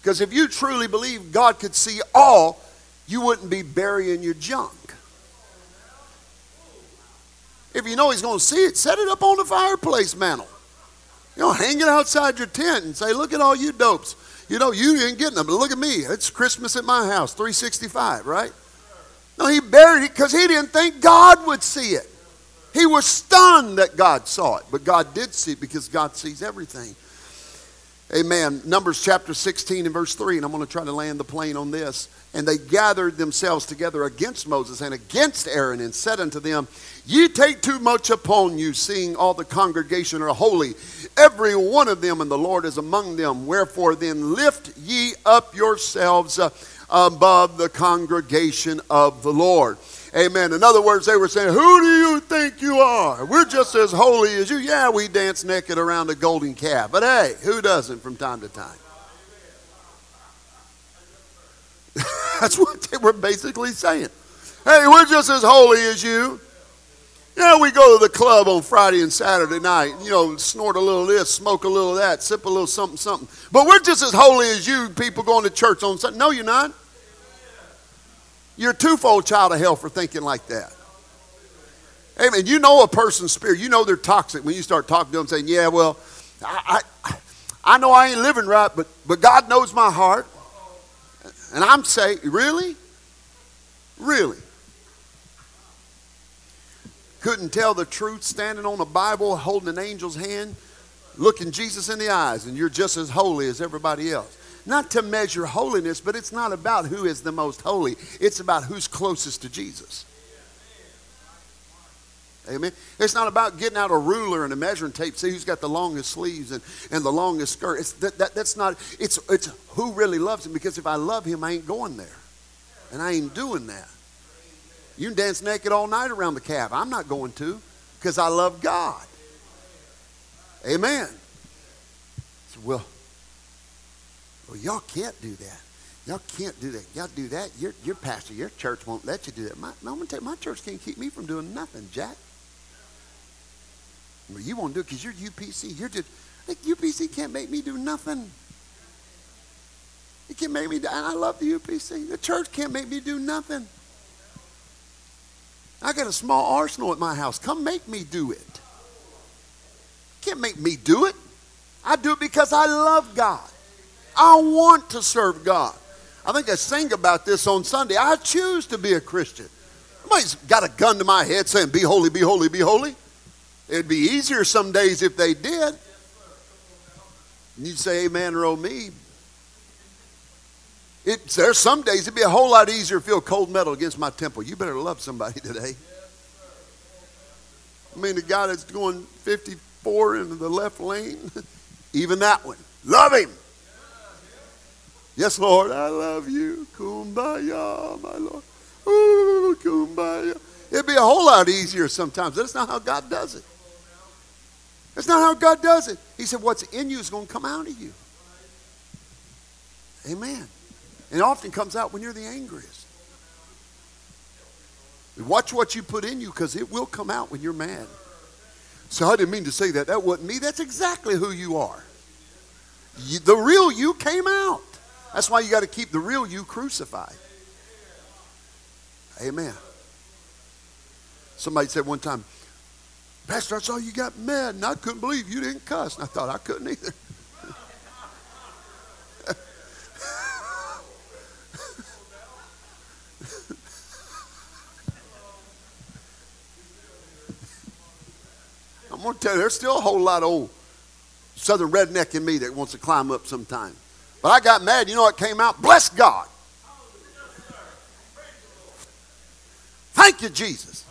Because if you truly believe God could see all, you wouldn't be burying your junk. If you know He's going to see it, set it up on the fireplace mantle. You know, hang it outside your tent and say, Look at all you dopes. You know, you ain't getting them, but look at me. It's Christmas at my house, 365, right? No, he buried it because he didn't think God would see it. He was stunned that God saw it, but God did see it because God sees everything. Amen. Numbers chapter 16 and verse 3, and I'm going to try to land the plane on this. And they gathered themselves together against Moses and against Aaron and said unto them, Ye take too much upon you, seeing all the congregation are holy, every one of them, and the Lord is among them. Wherefore then lift ye up yourselves. Uh, above the congregation of the Lord. Amen. In other words, they were saying, Who do you think you are? We're just as holy as you. Yeah, we dance naked around a golden calf. But hey, who doesn't from time to time? That's what they were basically saying. Hey, we're just as holy as you. Yeah, we go to the club on Friday and Saturday night, you know, snort a little of this, smoke a little of that, sip a little something, something. But we're just as holy as you people going to church on Sunday. No, you're not. You're a twofold child of hell for thinking like that. Amen. You know a person's spirit. You know they're toxic when you start talking to them saying, yeah, well, I, I, I know I ain't living right, but, but God knows my heart. And I'm saying, really? Really? couldn't tell the truth standing on a Bible, holding an angel's hand, looking Jesus in the eyes, and you're just as holy as everybody else. Not to measure holiness, but it's not about who is the most holy, it's about who's closest to Jesus. Amen. It's not about getting out a ruler and a measuring tape, see who's got the longest sleeves and, and the longest skirt. It's, that, that, that's not, it's, it's who really loves him because if I love him, I ain't going there. And I ain't doing that. You can dance naked all night around the calf. I'm not going to because I love God. Amen. So, well, well, y'all can't do that. Y'all can't do that. Y'all do that. Your, your pastor, your church won't let you do that. My, no, I'm gonna tell you, my church can't keep me from doing nothing, Jack. Well, you won't do it because you're UPC. You're just, like, UPC can't make me do nothing. It can't make me, and I love the UPC. The church can't make me do nothing. I got a small arsenal at my house. Come make me do it. Can't make me do it. I do it because I love God. I want to serve God. I think I sing about this on Sunday. I choose to be a Christian. Somebody's got a gun to my head saying, Be holy, be holy, be holy. It'd be easier some days if they did. And you'd say amen or oh me. It, there's some days it'd be a whole lot easier to feel cold metal against my temple. You better love somebody today. I mean, the guy that's going 54 into the left lane, even that one, love him. Yes, Lord, I love you. Kumbaya, my Lord. Ooh, kumbaya. It'd be a whole lot easier sometimes. That's not how God does it. That's not how God does it. He said, What's in you is going to come out of you. Amen. And it often comes out when you're the angriest. Watch what you put in you because it will come out when you're mad. So I didn't mean to say that. That wasn't me. That's exactly who you are. You, the real you came out. That's why you got to keep the real you crucified. Amen. Somebody said one time, Pastor, I saw you got mad and I couldn't believe you didn't cuss. And I thought I couldn't either. I'm going to tell you, there's still a whole lot of old southern redneck in me that wants to climb up sometime. But I got mad. You know what came out? Bless God. Thank you, Jesus.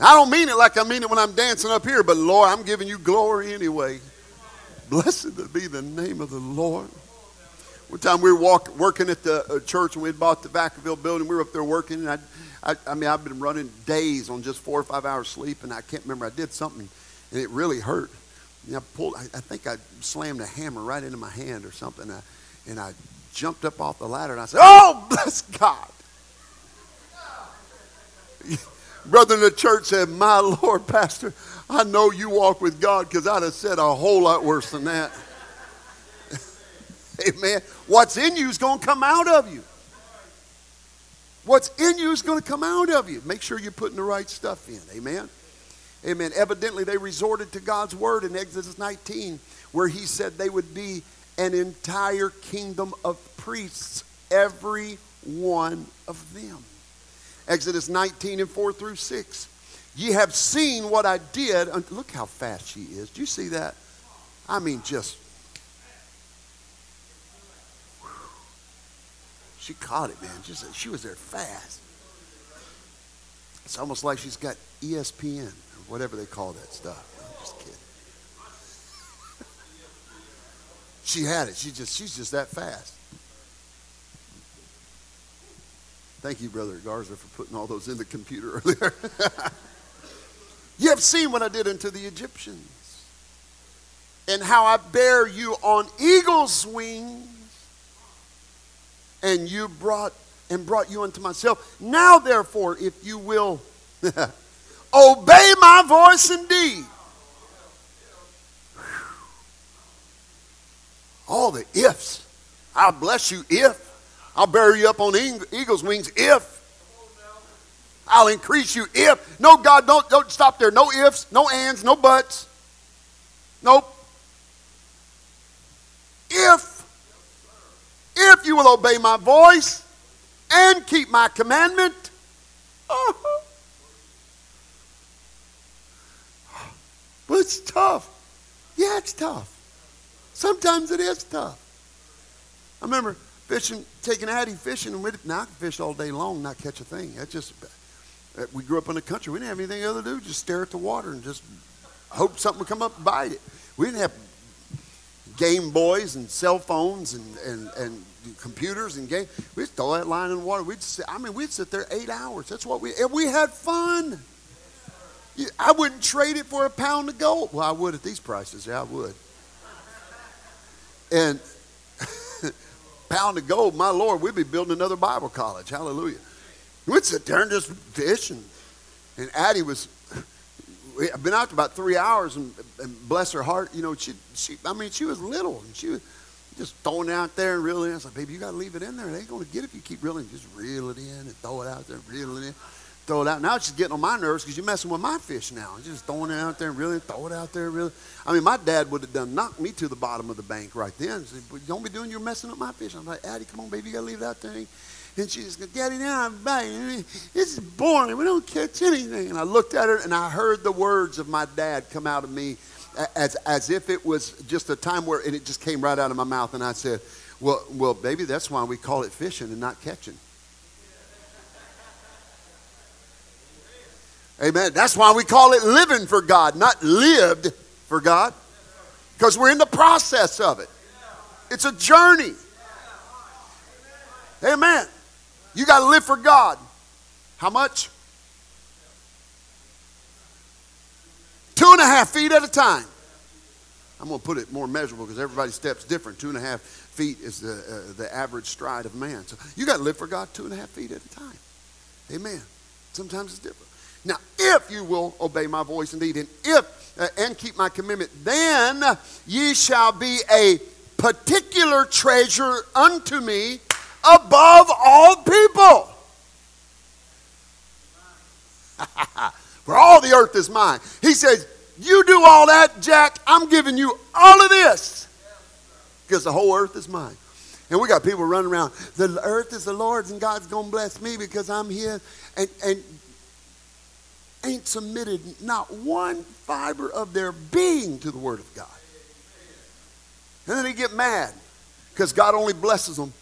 I don't mean it like I mean it when I'm dancing up here, but Lord, I'm giving you glory anyway. Blessed be the name of the Lord. One time we were walk, working at the uh, church and we had bought the Vacaville building. We were up there working, and I, I, I mean, I've been running days on just four or five hours sleep, and I can't remember. I did something, and it really hurt. And I pulled. I, I think I slammed a hammer right into my hand or something, I, and I jumped up off the ladder and I said, "Oh, bless God." brother in the church said, My Lord, Pastor, I know you walk with God because I'd have said a whole lot worse than that. Amen. What's in you is going to come out of you. What's in you is going to come out of you. Make sure you're putting the right stuff in. Amen. Amen. Evidently, they resorted to God's word in Exodus 19, where he said they would be an entire kingdom of priests, every one of them. Exodus 19 and 4 through 6. Ye have seen what I did. Look how fast she is. Do you see that? I mean, just. She caught it, man. Just she was there fast. It's almost like she's got ESPN or whatever they call that stuff. I'm just kidding. She had it. She just she's just that fast. Thank you, Brother Garza, for putting all those in the computer earlier. you have seen what I did unto the Egyptians, and how I bear you on eagle's wings, and you brought and brought you unto myself. Now, therefore, if you will obey my voice indeed. All the ifs. I'll bless you if. I'll bury you up on eagle's wings if. I'll increase you if. No, God, don't, don't stop there. No ifs, no ands, no buts. Nope. If, if you will obey my voice and keep my commandment, uh-huh. but it's tough. Yeah, it's tough. Sometimes it is tough. I remember fishing, taking Addie fishing, and we now I can fish all day long, not catch a thing. That's just we grew up in the country. We didn't have anything other to do, just stare at the water and just hope something would come up and bite it. We didn't have Game Boys and cell phones and, and, and computers and game. We'd throw that line in the water. We'd sit, I mean, we'd sit there eight hours. That's what we and we had fun. I wouldn't trade it for a pound of gold. Well, I would at these prices. Yeah, I would. And pound of gold, my Lord, we'd be building another Bible college. Hallelujah. We'd sit there and just fish. And, and Addie was, I've been out to about three hours, and, and bless her heart, you know, she, she, I mean, she was little, and she was just throwing it out there and reeling in. I was like, baby, you got to leave it in there. They ain't going to get it if you keep reeling. Just reel it in and throw it out there, reel it in throw it out. Now it's just getting on my nerves because you're messing with my fish now. Just throwing it out there really throw it out there. Really, I mean, my dad would have done knocked me to the bottom of the bank right then. Said, Don't be doing. You're messing up my fish. I'm like, Addie, come on, baby, you gotta leave it out there. And she just goes, Daddy, now I'm back. This is boring. We don't catch anything. And I looked at her and I heard the words of my dad come out of me. as, as if it was just a time where, and it just came right out of my mouth, and I said, well, well, baby, that's why we call it fishing and not catching. Amen. That's why we call it living for God, not lived for God, because we're in the process of it. It's a journey. Amen. You got to live for God. How much? Two and a half feet at a time. I'm going to put it more measurable because everybody step's different. Two and a half feet is the, uh, the average stride of man. So you got to live for God two and a half feet at a time. Amen. Sometimes it's different. Now, if you will obey my voice indeed, and if uh, and keep my commandment, then ye shall be a particular treasure unto me above all people. For all the earth is mine. He says, You do all that, Jack. I'm giving you all of this. Because the whole earth is mine. And we got people running around. The earth is the Lord's, and God's going to bless me because I'm here. And, and ain't submitted not one fiber of their being to the Word of God. And then they get mad because God only blesses them,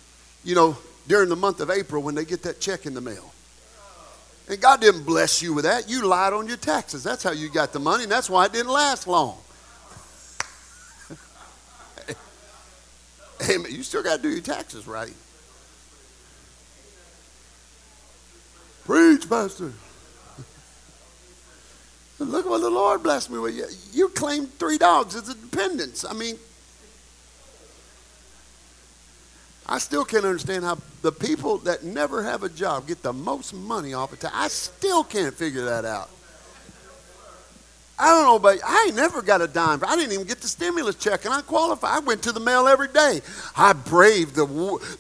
you know, during the month of April when they get that check in the mail. And God didn't bless you with that. You lied on your taxes. That's how you got the money, and that's why it didn't last long. Amen. You still got to do your taxes right. Preach, Pastor. Look what the Lord blessed me with. You, you three dogs as a dependence. I mean, I still can't understand how the people that never have a job get the most money off of it. I still can't figure that out. I don't know, but I ain't never got a dime. I didn't even get the stimulus check, and I qualified. I went to the mail every day. I braved the,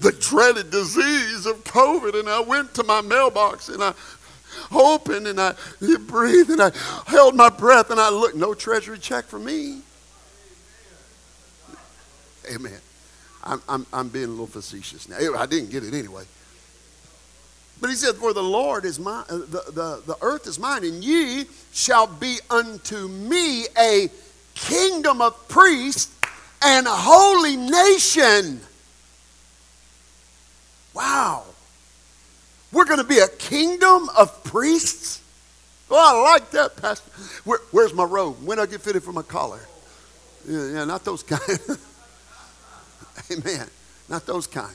the dreaded disease of COVID, and I went to my mailbox, and I opened, and I breathed, and I held my breath, and I looked. No treasury check for me. Amen. I'm, I'm, I'm being a little facetious now. I didn't get it anyway. But he said, For the Lord is mine, uh, the, the, the earth is mine, and ye shall be unto me a kingdom of priests and a holy nation. Wow. We're going to be a kingdom of priests? Oh, I like that, Pastor. Where, where's my robe? When I get fitted for my collar? Yeah, yeah not those kind. Amen. Not those kind.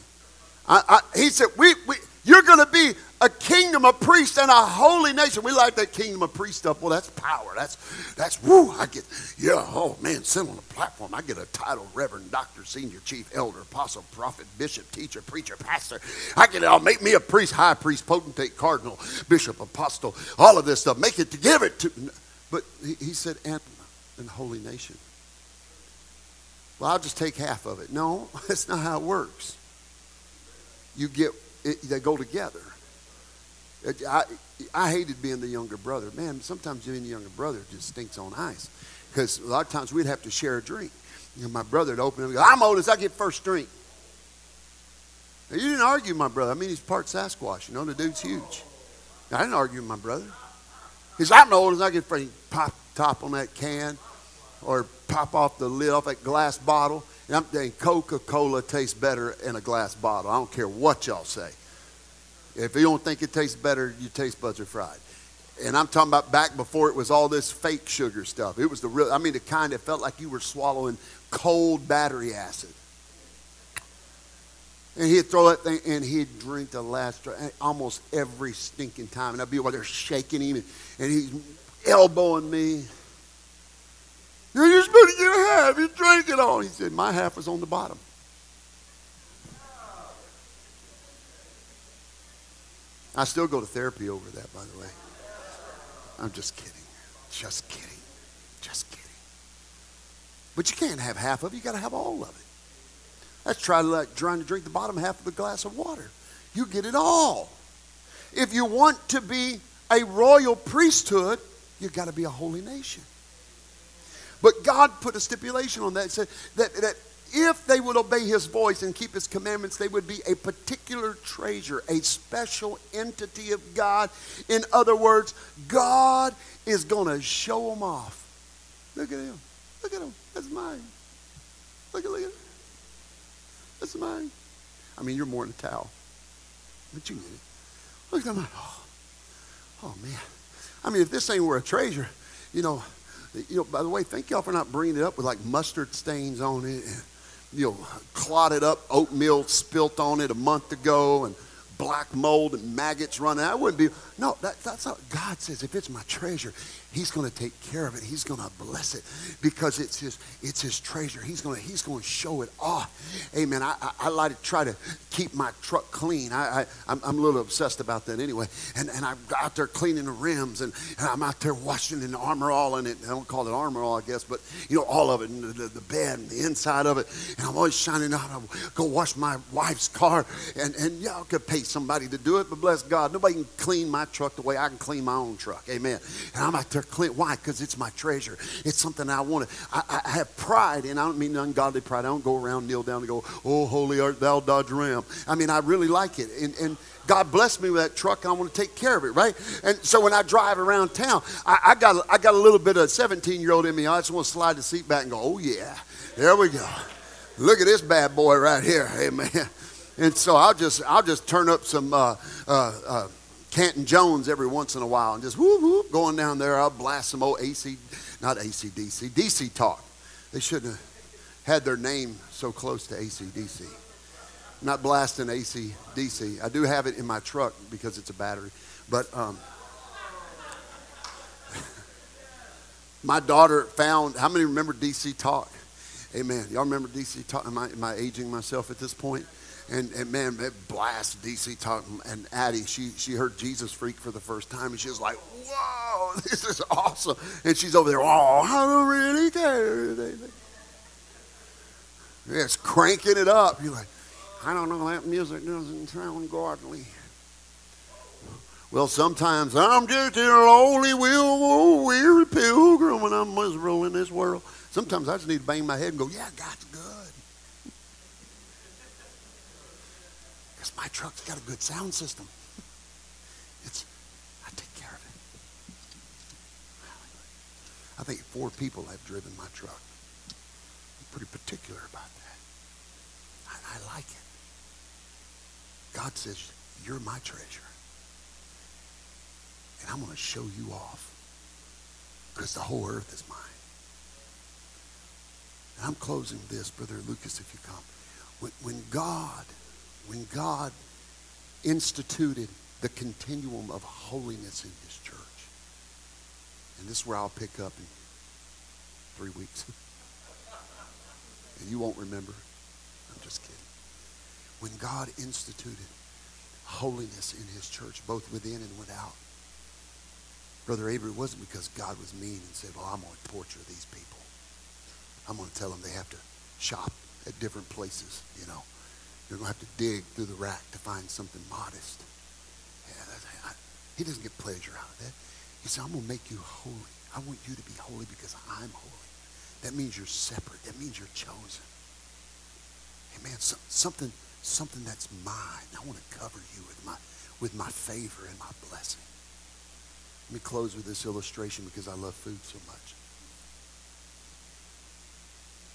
I, I, he said, we, we, You're going to be a kingdom of priests and a holy nation. We like that kingdom of priest stuff. Well, that's power. That's, that's woo. I get, yeah, oh man, sit on the platform. I get a title Reverend, Doctor, Senior, Chief, Elder, Apostle, Prophet, Bishop, Teacher, Preacher, Pastor. I get it all. Make me a priest, high priest, potentate, cardinal, bishop, apostle, all of this stuff. Make it to give it to. But he, he said, and, and holy nation. Well, I'll just take half of it. No, that's not how it works. You get, it, they go together. I, I hated being the younger brother. Man, sometimes being the younger brother just stinks on ice. Because a lot of times we'd have to share a drink. You know, my brother would open it and go, I'm oldest, I get first drink. Now, you didn't argue my brother. I mean, he's part Sasquatch. You know, the dude's huge. I didn't argue with my brother. He said, I'm the oldest, I get first. Pop top on that can or pop off the lid off that glass bottle. And I'm saying Coca Cola tastes better in a glass bottle. I don't care what y'all say. If you don't think it tastes better, your taste buds are fried. And I'm talking about back before it was all this fake sugar stuff. It was the real, I mean, the kind that felt like you were swallowing cold battery acid. And he'd throw that thing and he'd drink the last drink eh, almost every stinking time. And I'd be over they're shaking him and, and he's elbowing me. You're supposed to get a half. You drank it all. He said, My half was on the bottom. I still go to therapy over that, by the way. I'm just kidding. Just kidding. Just kidding. But you can't have half of it. You got to have all of it. That's try like trying to drink the bottom half of a glass of water. You get it all. If you want to be a royal priesthood, you've got to be a holy nation. But God put a stipulation on that. Said that, that if they would obey his voice and keep his commandments, they would be a particular treasure, a special entity of God. In other words, God is going to show them off. Look at him. Look at him. That's mine. Look at, look at it. That's mine. I mean, you're more than a towel. But you get it. Look at them. Oh, oh, man. I mean, if this ain't worth a treasure, you know, you know, by the way, thank y'all for not bringing it up with like mustard stains on it you know, clotted up oatmeal spilt on it a month ago and black mold and maggots running. I wouldn't be. No, that, that's how God says. If it's my treasure, He's going to take care of it. He's going to bless it because it's His. It's His treasure. He's going to. He's going to show it off. Amen. I, I, I like to try to keep my truck clean. I, I I'm, I'm, a little obsessed about that anyway. And and I'm out there cleaning the rims and, and I'm out there washing the armor all in it. I don't call it armor all, I guess, but you know all of it, and the, the bed and the inside of it. And I'm always shining out. I go wash my wife's car, and and I could pay somebody to do it, but bless God, nobody can clean my truck the way I can clean my own truck. Amen. And I'm out there clean. Why? Because it's my treasure. It's something I want to. I, I, have pride, and I don't mean ungodly pride. I don't go around, kneel down, and go, "Oh, holy art thou, Dodge Ram." I mean, I really like it, and and. God blessed me with that truck. I want to take care of it, right? And so when I drive around town, I, I got I got a little bit of 17 year old in me. I just want to slide the seat back and go, oh yeah, there we go. Look at this bad boy right here, amen. And so I'll just I'll just turn up some uh, uh, uh, Canton Jones every once in a while and just whoop whoop going down there. I'll blast some old AC, not ACDC, DC talk. They shouldn't have had their name so close to ACDC. I'm not blasting ACDC. I do have it in my truck because it's a battery, but. Um, my daughter found, how many remember DC Talk? Amen. Y'all remember DC Talk? Am I, am I aging myself at this point? And, and man, it blast DC talk. And Addie, she, she heard Jesus Freak for the first time, and she was like, whoa, this is awesome. And she's over there, oh, I don't really care. It's cranking it up. You're like, I don't know, that music doesn't sound godly. Well, sometimes I'm just a lonely, weary pilgrim when I'm miserable in this world. Sometimes I just need to bang my head and go, yeah, God's good. because my truck's got a good sound system. It's, I take care of it. I think four people have driven my truck. I'm pretty particular about that. I, I like it. God says, You're my treasure. And I'm going to show you off because the whole earth is mine. And I'm closing this, Brother Lucas, if you come. When, when God when God instituted the continuum of holiness in his church. And this is where I'll pick up in three weeks. and you won't remember. I'm just kidding. When God instituted holiness in his church, both within and without, Brother Avery, it wasn't because God was mean and said, well, I'm going to torture these people. I'm going to tell them they have to shop at different places, you know. You're going to have to dig through the rack to find something modest. Yeah, I, he doesn't get pleasure out of that. He said, I'm going to make you holy. I want you to be holy because I'm holy. That means you're separate. That means you're chosen. Hey, man, so, something, something that's mine. I want to cover you with my, with my favor and my blessing. Let me close with this illustration because I love food so much.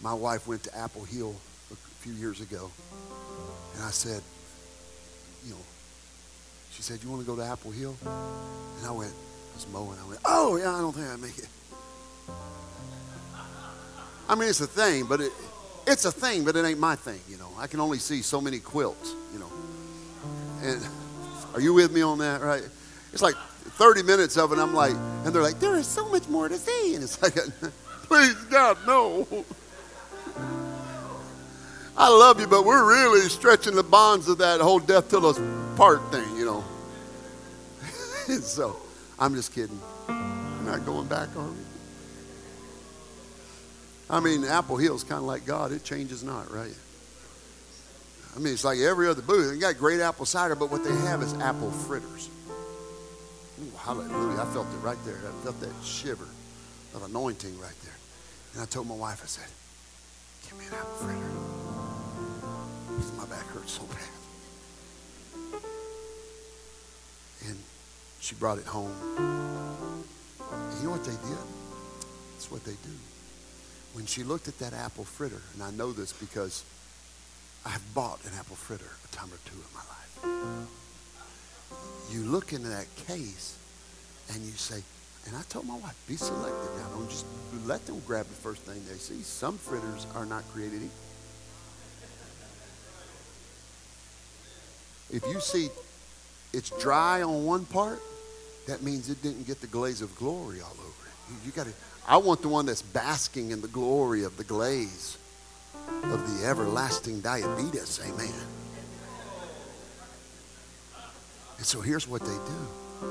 My wife went to Apple Hill a few years ago. And I said, you know, she said, you want to go to Apple Hill? And I went, I was mowing. I went, oh, yeah, I don't think I'd make it. I mean, it's a thing, but it, it's a thing, but it ain't my thing, you know. I can only see so many quilts, you know. And are you with me on that, right? It's like 30 minutes of it, I'm like, and they're like, there is so much more to see. And it's like, please, God, no. I love you, but we're really stretching the bonds of that whole death till us part thing, you know. so, I'm just kidding. I'm not going back on it. I mean, Apple Hill's kind of like God. It changes not, right? I mean, it's like every other booth. They got great apple cider, but what they have is apple fritters. Ooh, hallelujah. I felt it right there. I felt that shiver of anointing right there. And I told my wife, I said, give me an apple fritter my back hurts so bad. And she brought it home. And you know what they did? That's what they do. when she looked at that apple fritter, and I know this because I have bought an apple fritter a time or two in my life. You look into that case and you say, and I told my wife, be selective now. Don't just let them grab the first thing they see. Some fritters are not created equal. If you see it's dry on one part, that means it didn't get the glaze of glory all over it. You, you got to. I want the one that's basking in the glory of the glaze of the everlasting diabetes. Amen. And so here's what they do.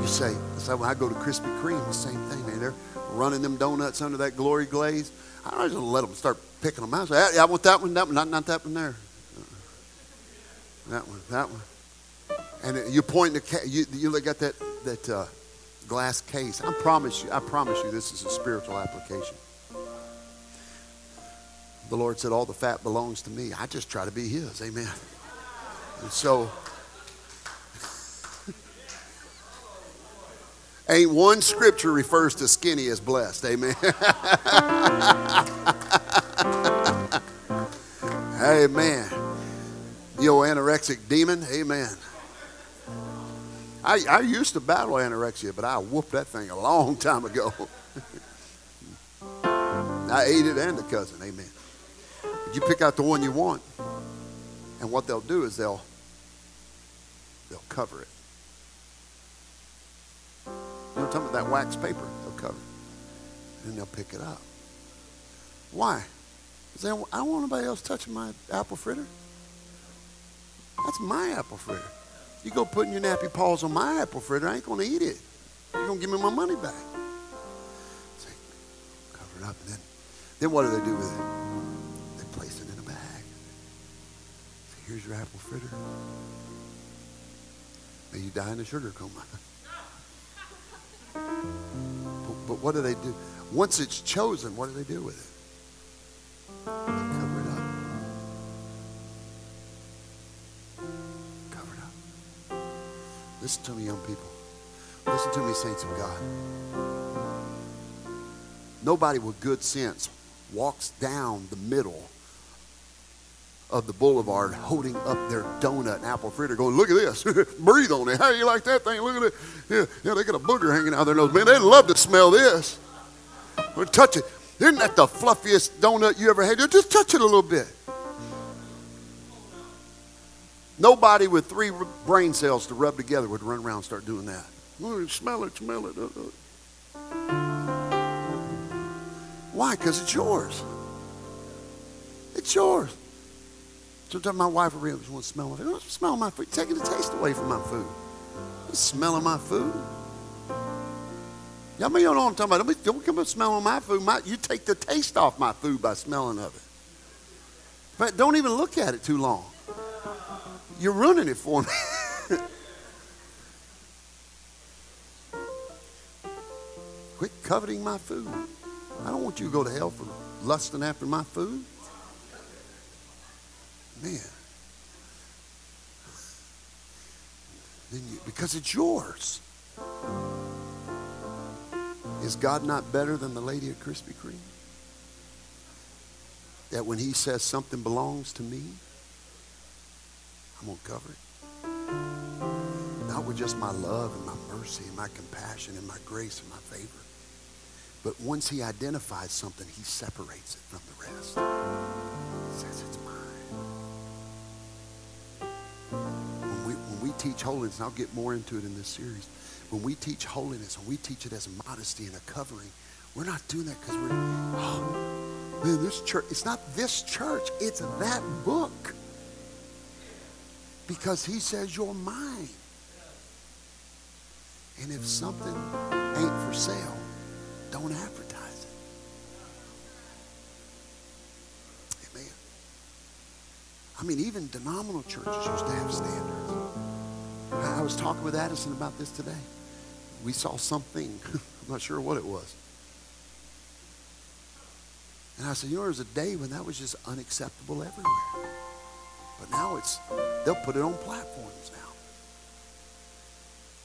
You say, so when I go to Krispy Kreme, the same thing. Man, they're running them donuts under that glory glaze. I don't just let them start picking them out. Say, I want that one, that one, not, not that one there. That one, that one. And you point the you you look at that that uh, glass case. I promise you, I promise you, this is a spiritual application. The Lord said, "All the fat belongs to me." I just try to be His. Amen. And so, ain't one scripture refers to skinny as blessed. Amen. Amen. You anorexic demon. Amen. I, I used to battle anorexia, but I whooped that thing a long time ago. I ate it and the cousin, amen. You pick out the one you want, and what they'll do is they'll they'll cover it. You know, talking about that wax paper, they'll cover it, and they'll pick it up. Why? Because I don't want anybody else touching my apple fritter. That's my apple fritter. You go putting your nappy paws on my apple fritter, I ain't going to eat it. You're going to give me my money back. Cover it up. And then, then what do they do with it? They place it in a bag. See, here's your apple fritter. May you die in a sugar coma. but, but what do they do? Once it's chosen, what do they do with it? Listen to me, young people. Listen to me, saints of God. Nobody with good sense walks down the middle of the boulevard holding up their donut and apple fritter going, look at this. Breathe on it. How you like that thing? Look at it. Yeah, yeah, they got a booger hanging out their nose. Man, they'd love to smell this. Or touch it. Isn't that the fluffiest donut you ever had? Just touch it a little bit. Nobody with three brain cells to rub together would run around and start doing that. Oh, smell it, smell it. Uh, uh. Why? Because it's yours. It's yours. Sometimes my wife will really want to smell my food. Don't smell my food. Taking the taste away from my food. smelling my food. Y'all may know what I'm talking about. Don't, don't come up smelling my food. My, you take the taste off my food by smelling of it. But don't even look at it too long. You're ruining it for me. Quit coveting my food. I don't want you to go to hell for lusting after my food. Man. Then you, because it's yours. Is God not better than the lady at Krispy Kreme? That when he says something belongs to me, I'm going to cover it. Not with just my love and my mercy and my compassion and my grace and my favor. But once he identifies something, he separates it from the rest. He says it's mine. When we, when we teach holiness, and I'll get more into it in this series, when we teach holiness and we teach it as modesty and a covering, we're not doing that because we're, oh, man, this church, it's not this church, it's that book because he says you're mine. And if something ain't for sale, don't advertise it. Amen. I mean, even denominational churches used to have standards. I was talking with Addison about this today. We saw something, I'm not sure what it was. And I said, you know, there was a day when that was just unacceptable everywhere. But now it's, they'll put it on platforms now.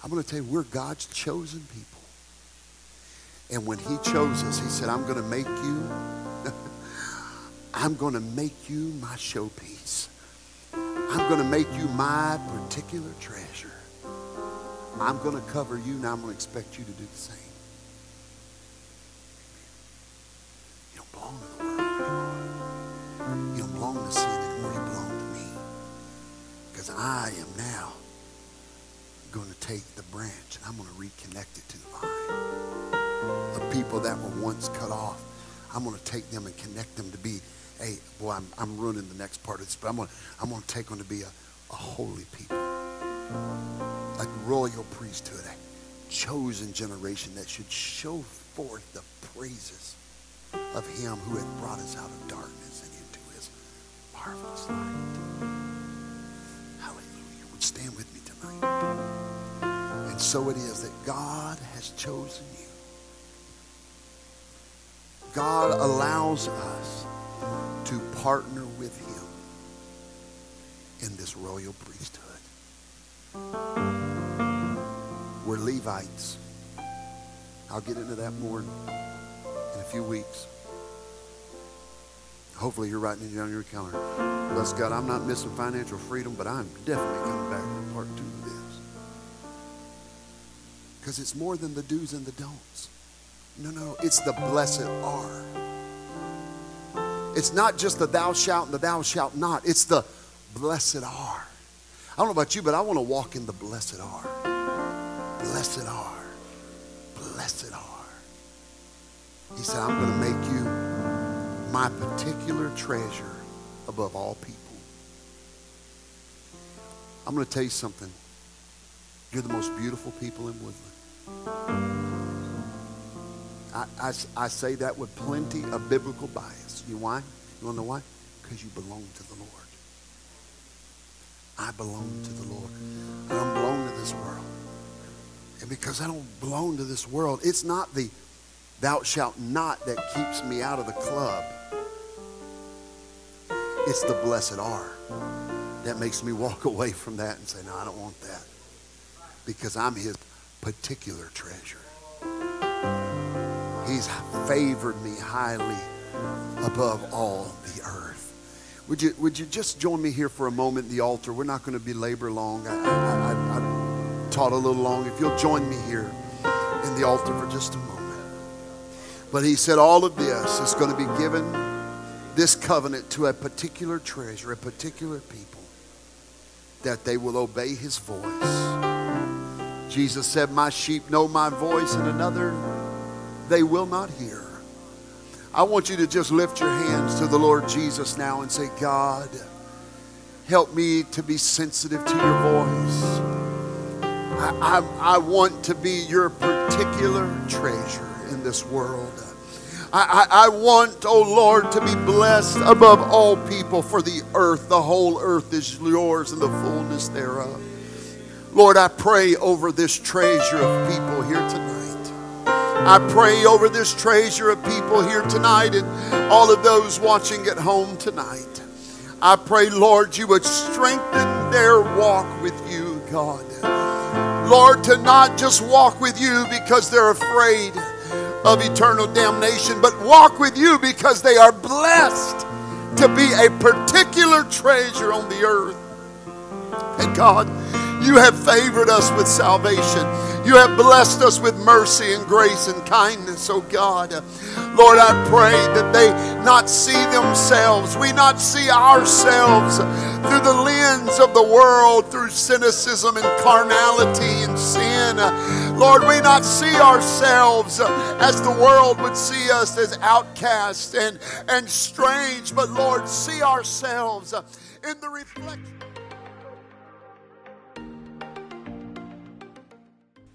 I'm going to tell you, we're God's chosen people. And when he chose us, he said, I'm going to make you I'm going to make you my showpiece. I'm going to make you my particular treasure. I'm going to cover you, and I'm going to expect you to do the same. You don't belong to the world anymore. You don't belong to sin I am now going to take the branch and I'm going to reconnect it to the vine. The people that were once cut off, I'm going to take them and connect them to be hey, boy, I'm, I'm ruining the next part of this, but I'm going to I'm gonna take them to be a, a holy people, a royal priesthood, a chosen generation that should show forth the praises of him who hath brought us out of darkness and into his marvelous light. Stand with me tonight. And so it is that God has chosen you. God allows us to partner with him in this royal priesthood. We're Levites. I'll get into that more in a few weeks. Hopefully you're writing it down on your calendar. Bless God, I'm not missing financial freedom, but I'm definitely coming back for part two of this. Because it's more than the do's and the don'ts. No, no, it's the blessed are. It's not just the thou shalt and the thou shalt not. It's the blessed are. I don't know about you, but I want to walk in the blessed are. Blessed are. Blessed are. He said, I'm going to make you my particular treasure above all people. I'm going to tell you something. You're the most beautiful people in Woodland. I, I, I say that with plenty of biblical bias. You why? You want to know why? Because you belong to the Lord. I belong to the Lord. I don't belong to this world. And because I don't belong to this world, it's not the thou shalt not that keeps me out of the club. It's the blessed are that makes me walk away from that and say, no, I don't want that. Because I'm his particular treasure. He's favored me highly above all the earth. Would you, would you just join me here for a moment at the altar? We're not going to belabor long. I, I, I, I taught a little long. If you'll join me here in the altar for just a moment. But he said all of this is going to be given, this covenant, to a particular treasure, a particular people, that they will obey his voice. Jesus said, My sheep know my voice, and another they will not hear. I want you to just lift your hands to the Lord Jesus now and say, God, help me to be sensitive to your voice. I, I, I want to be your particular treasure in this world. I, I, I, want, oh Lord, to be blessed above all people, for the earth, the whole earth is yours and the fullness thereof. Lord, I pray over this treasure of people here tonight. I pray over this treasure of people here tonight and all of those watching at home tonight. I pray, Lord, you would strengthen their walk with you, God. Lord, to not just walk with you because they're afraid of eternal damnation, but walk with you because they are blessed to be a particular treasure on the earth. And God, you have favored us with salvation. You have blessed us with mercy and grace and kindness, oh God. Lord, I pray that they not see themselves, we not see ourselves through the lens of the world, through cynicism and carnality and sin. Lord, we not see ourselves as the world would see us as outcast and, and strange, but Lord, see ourselves in the reflection.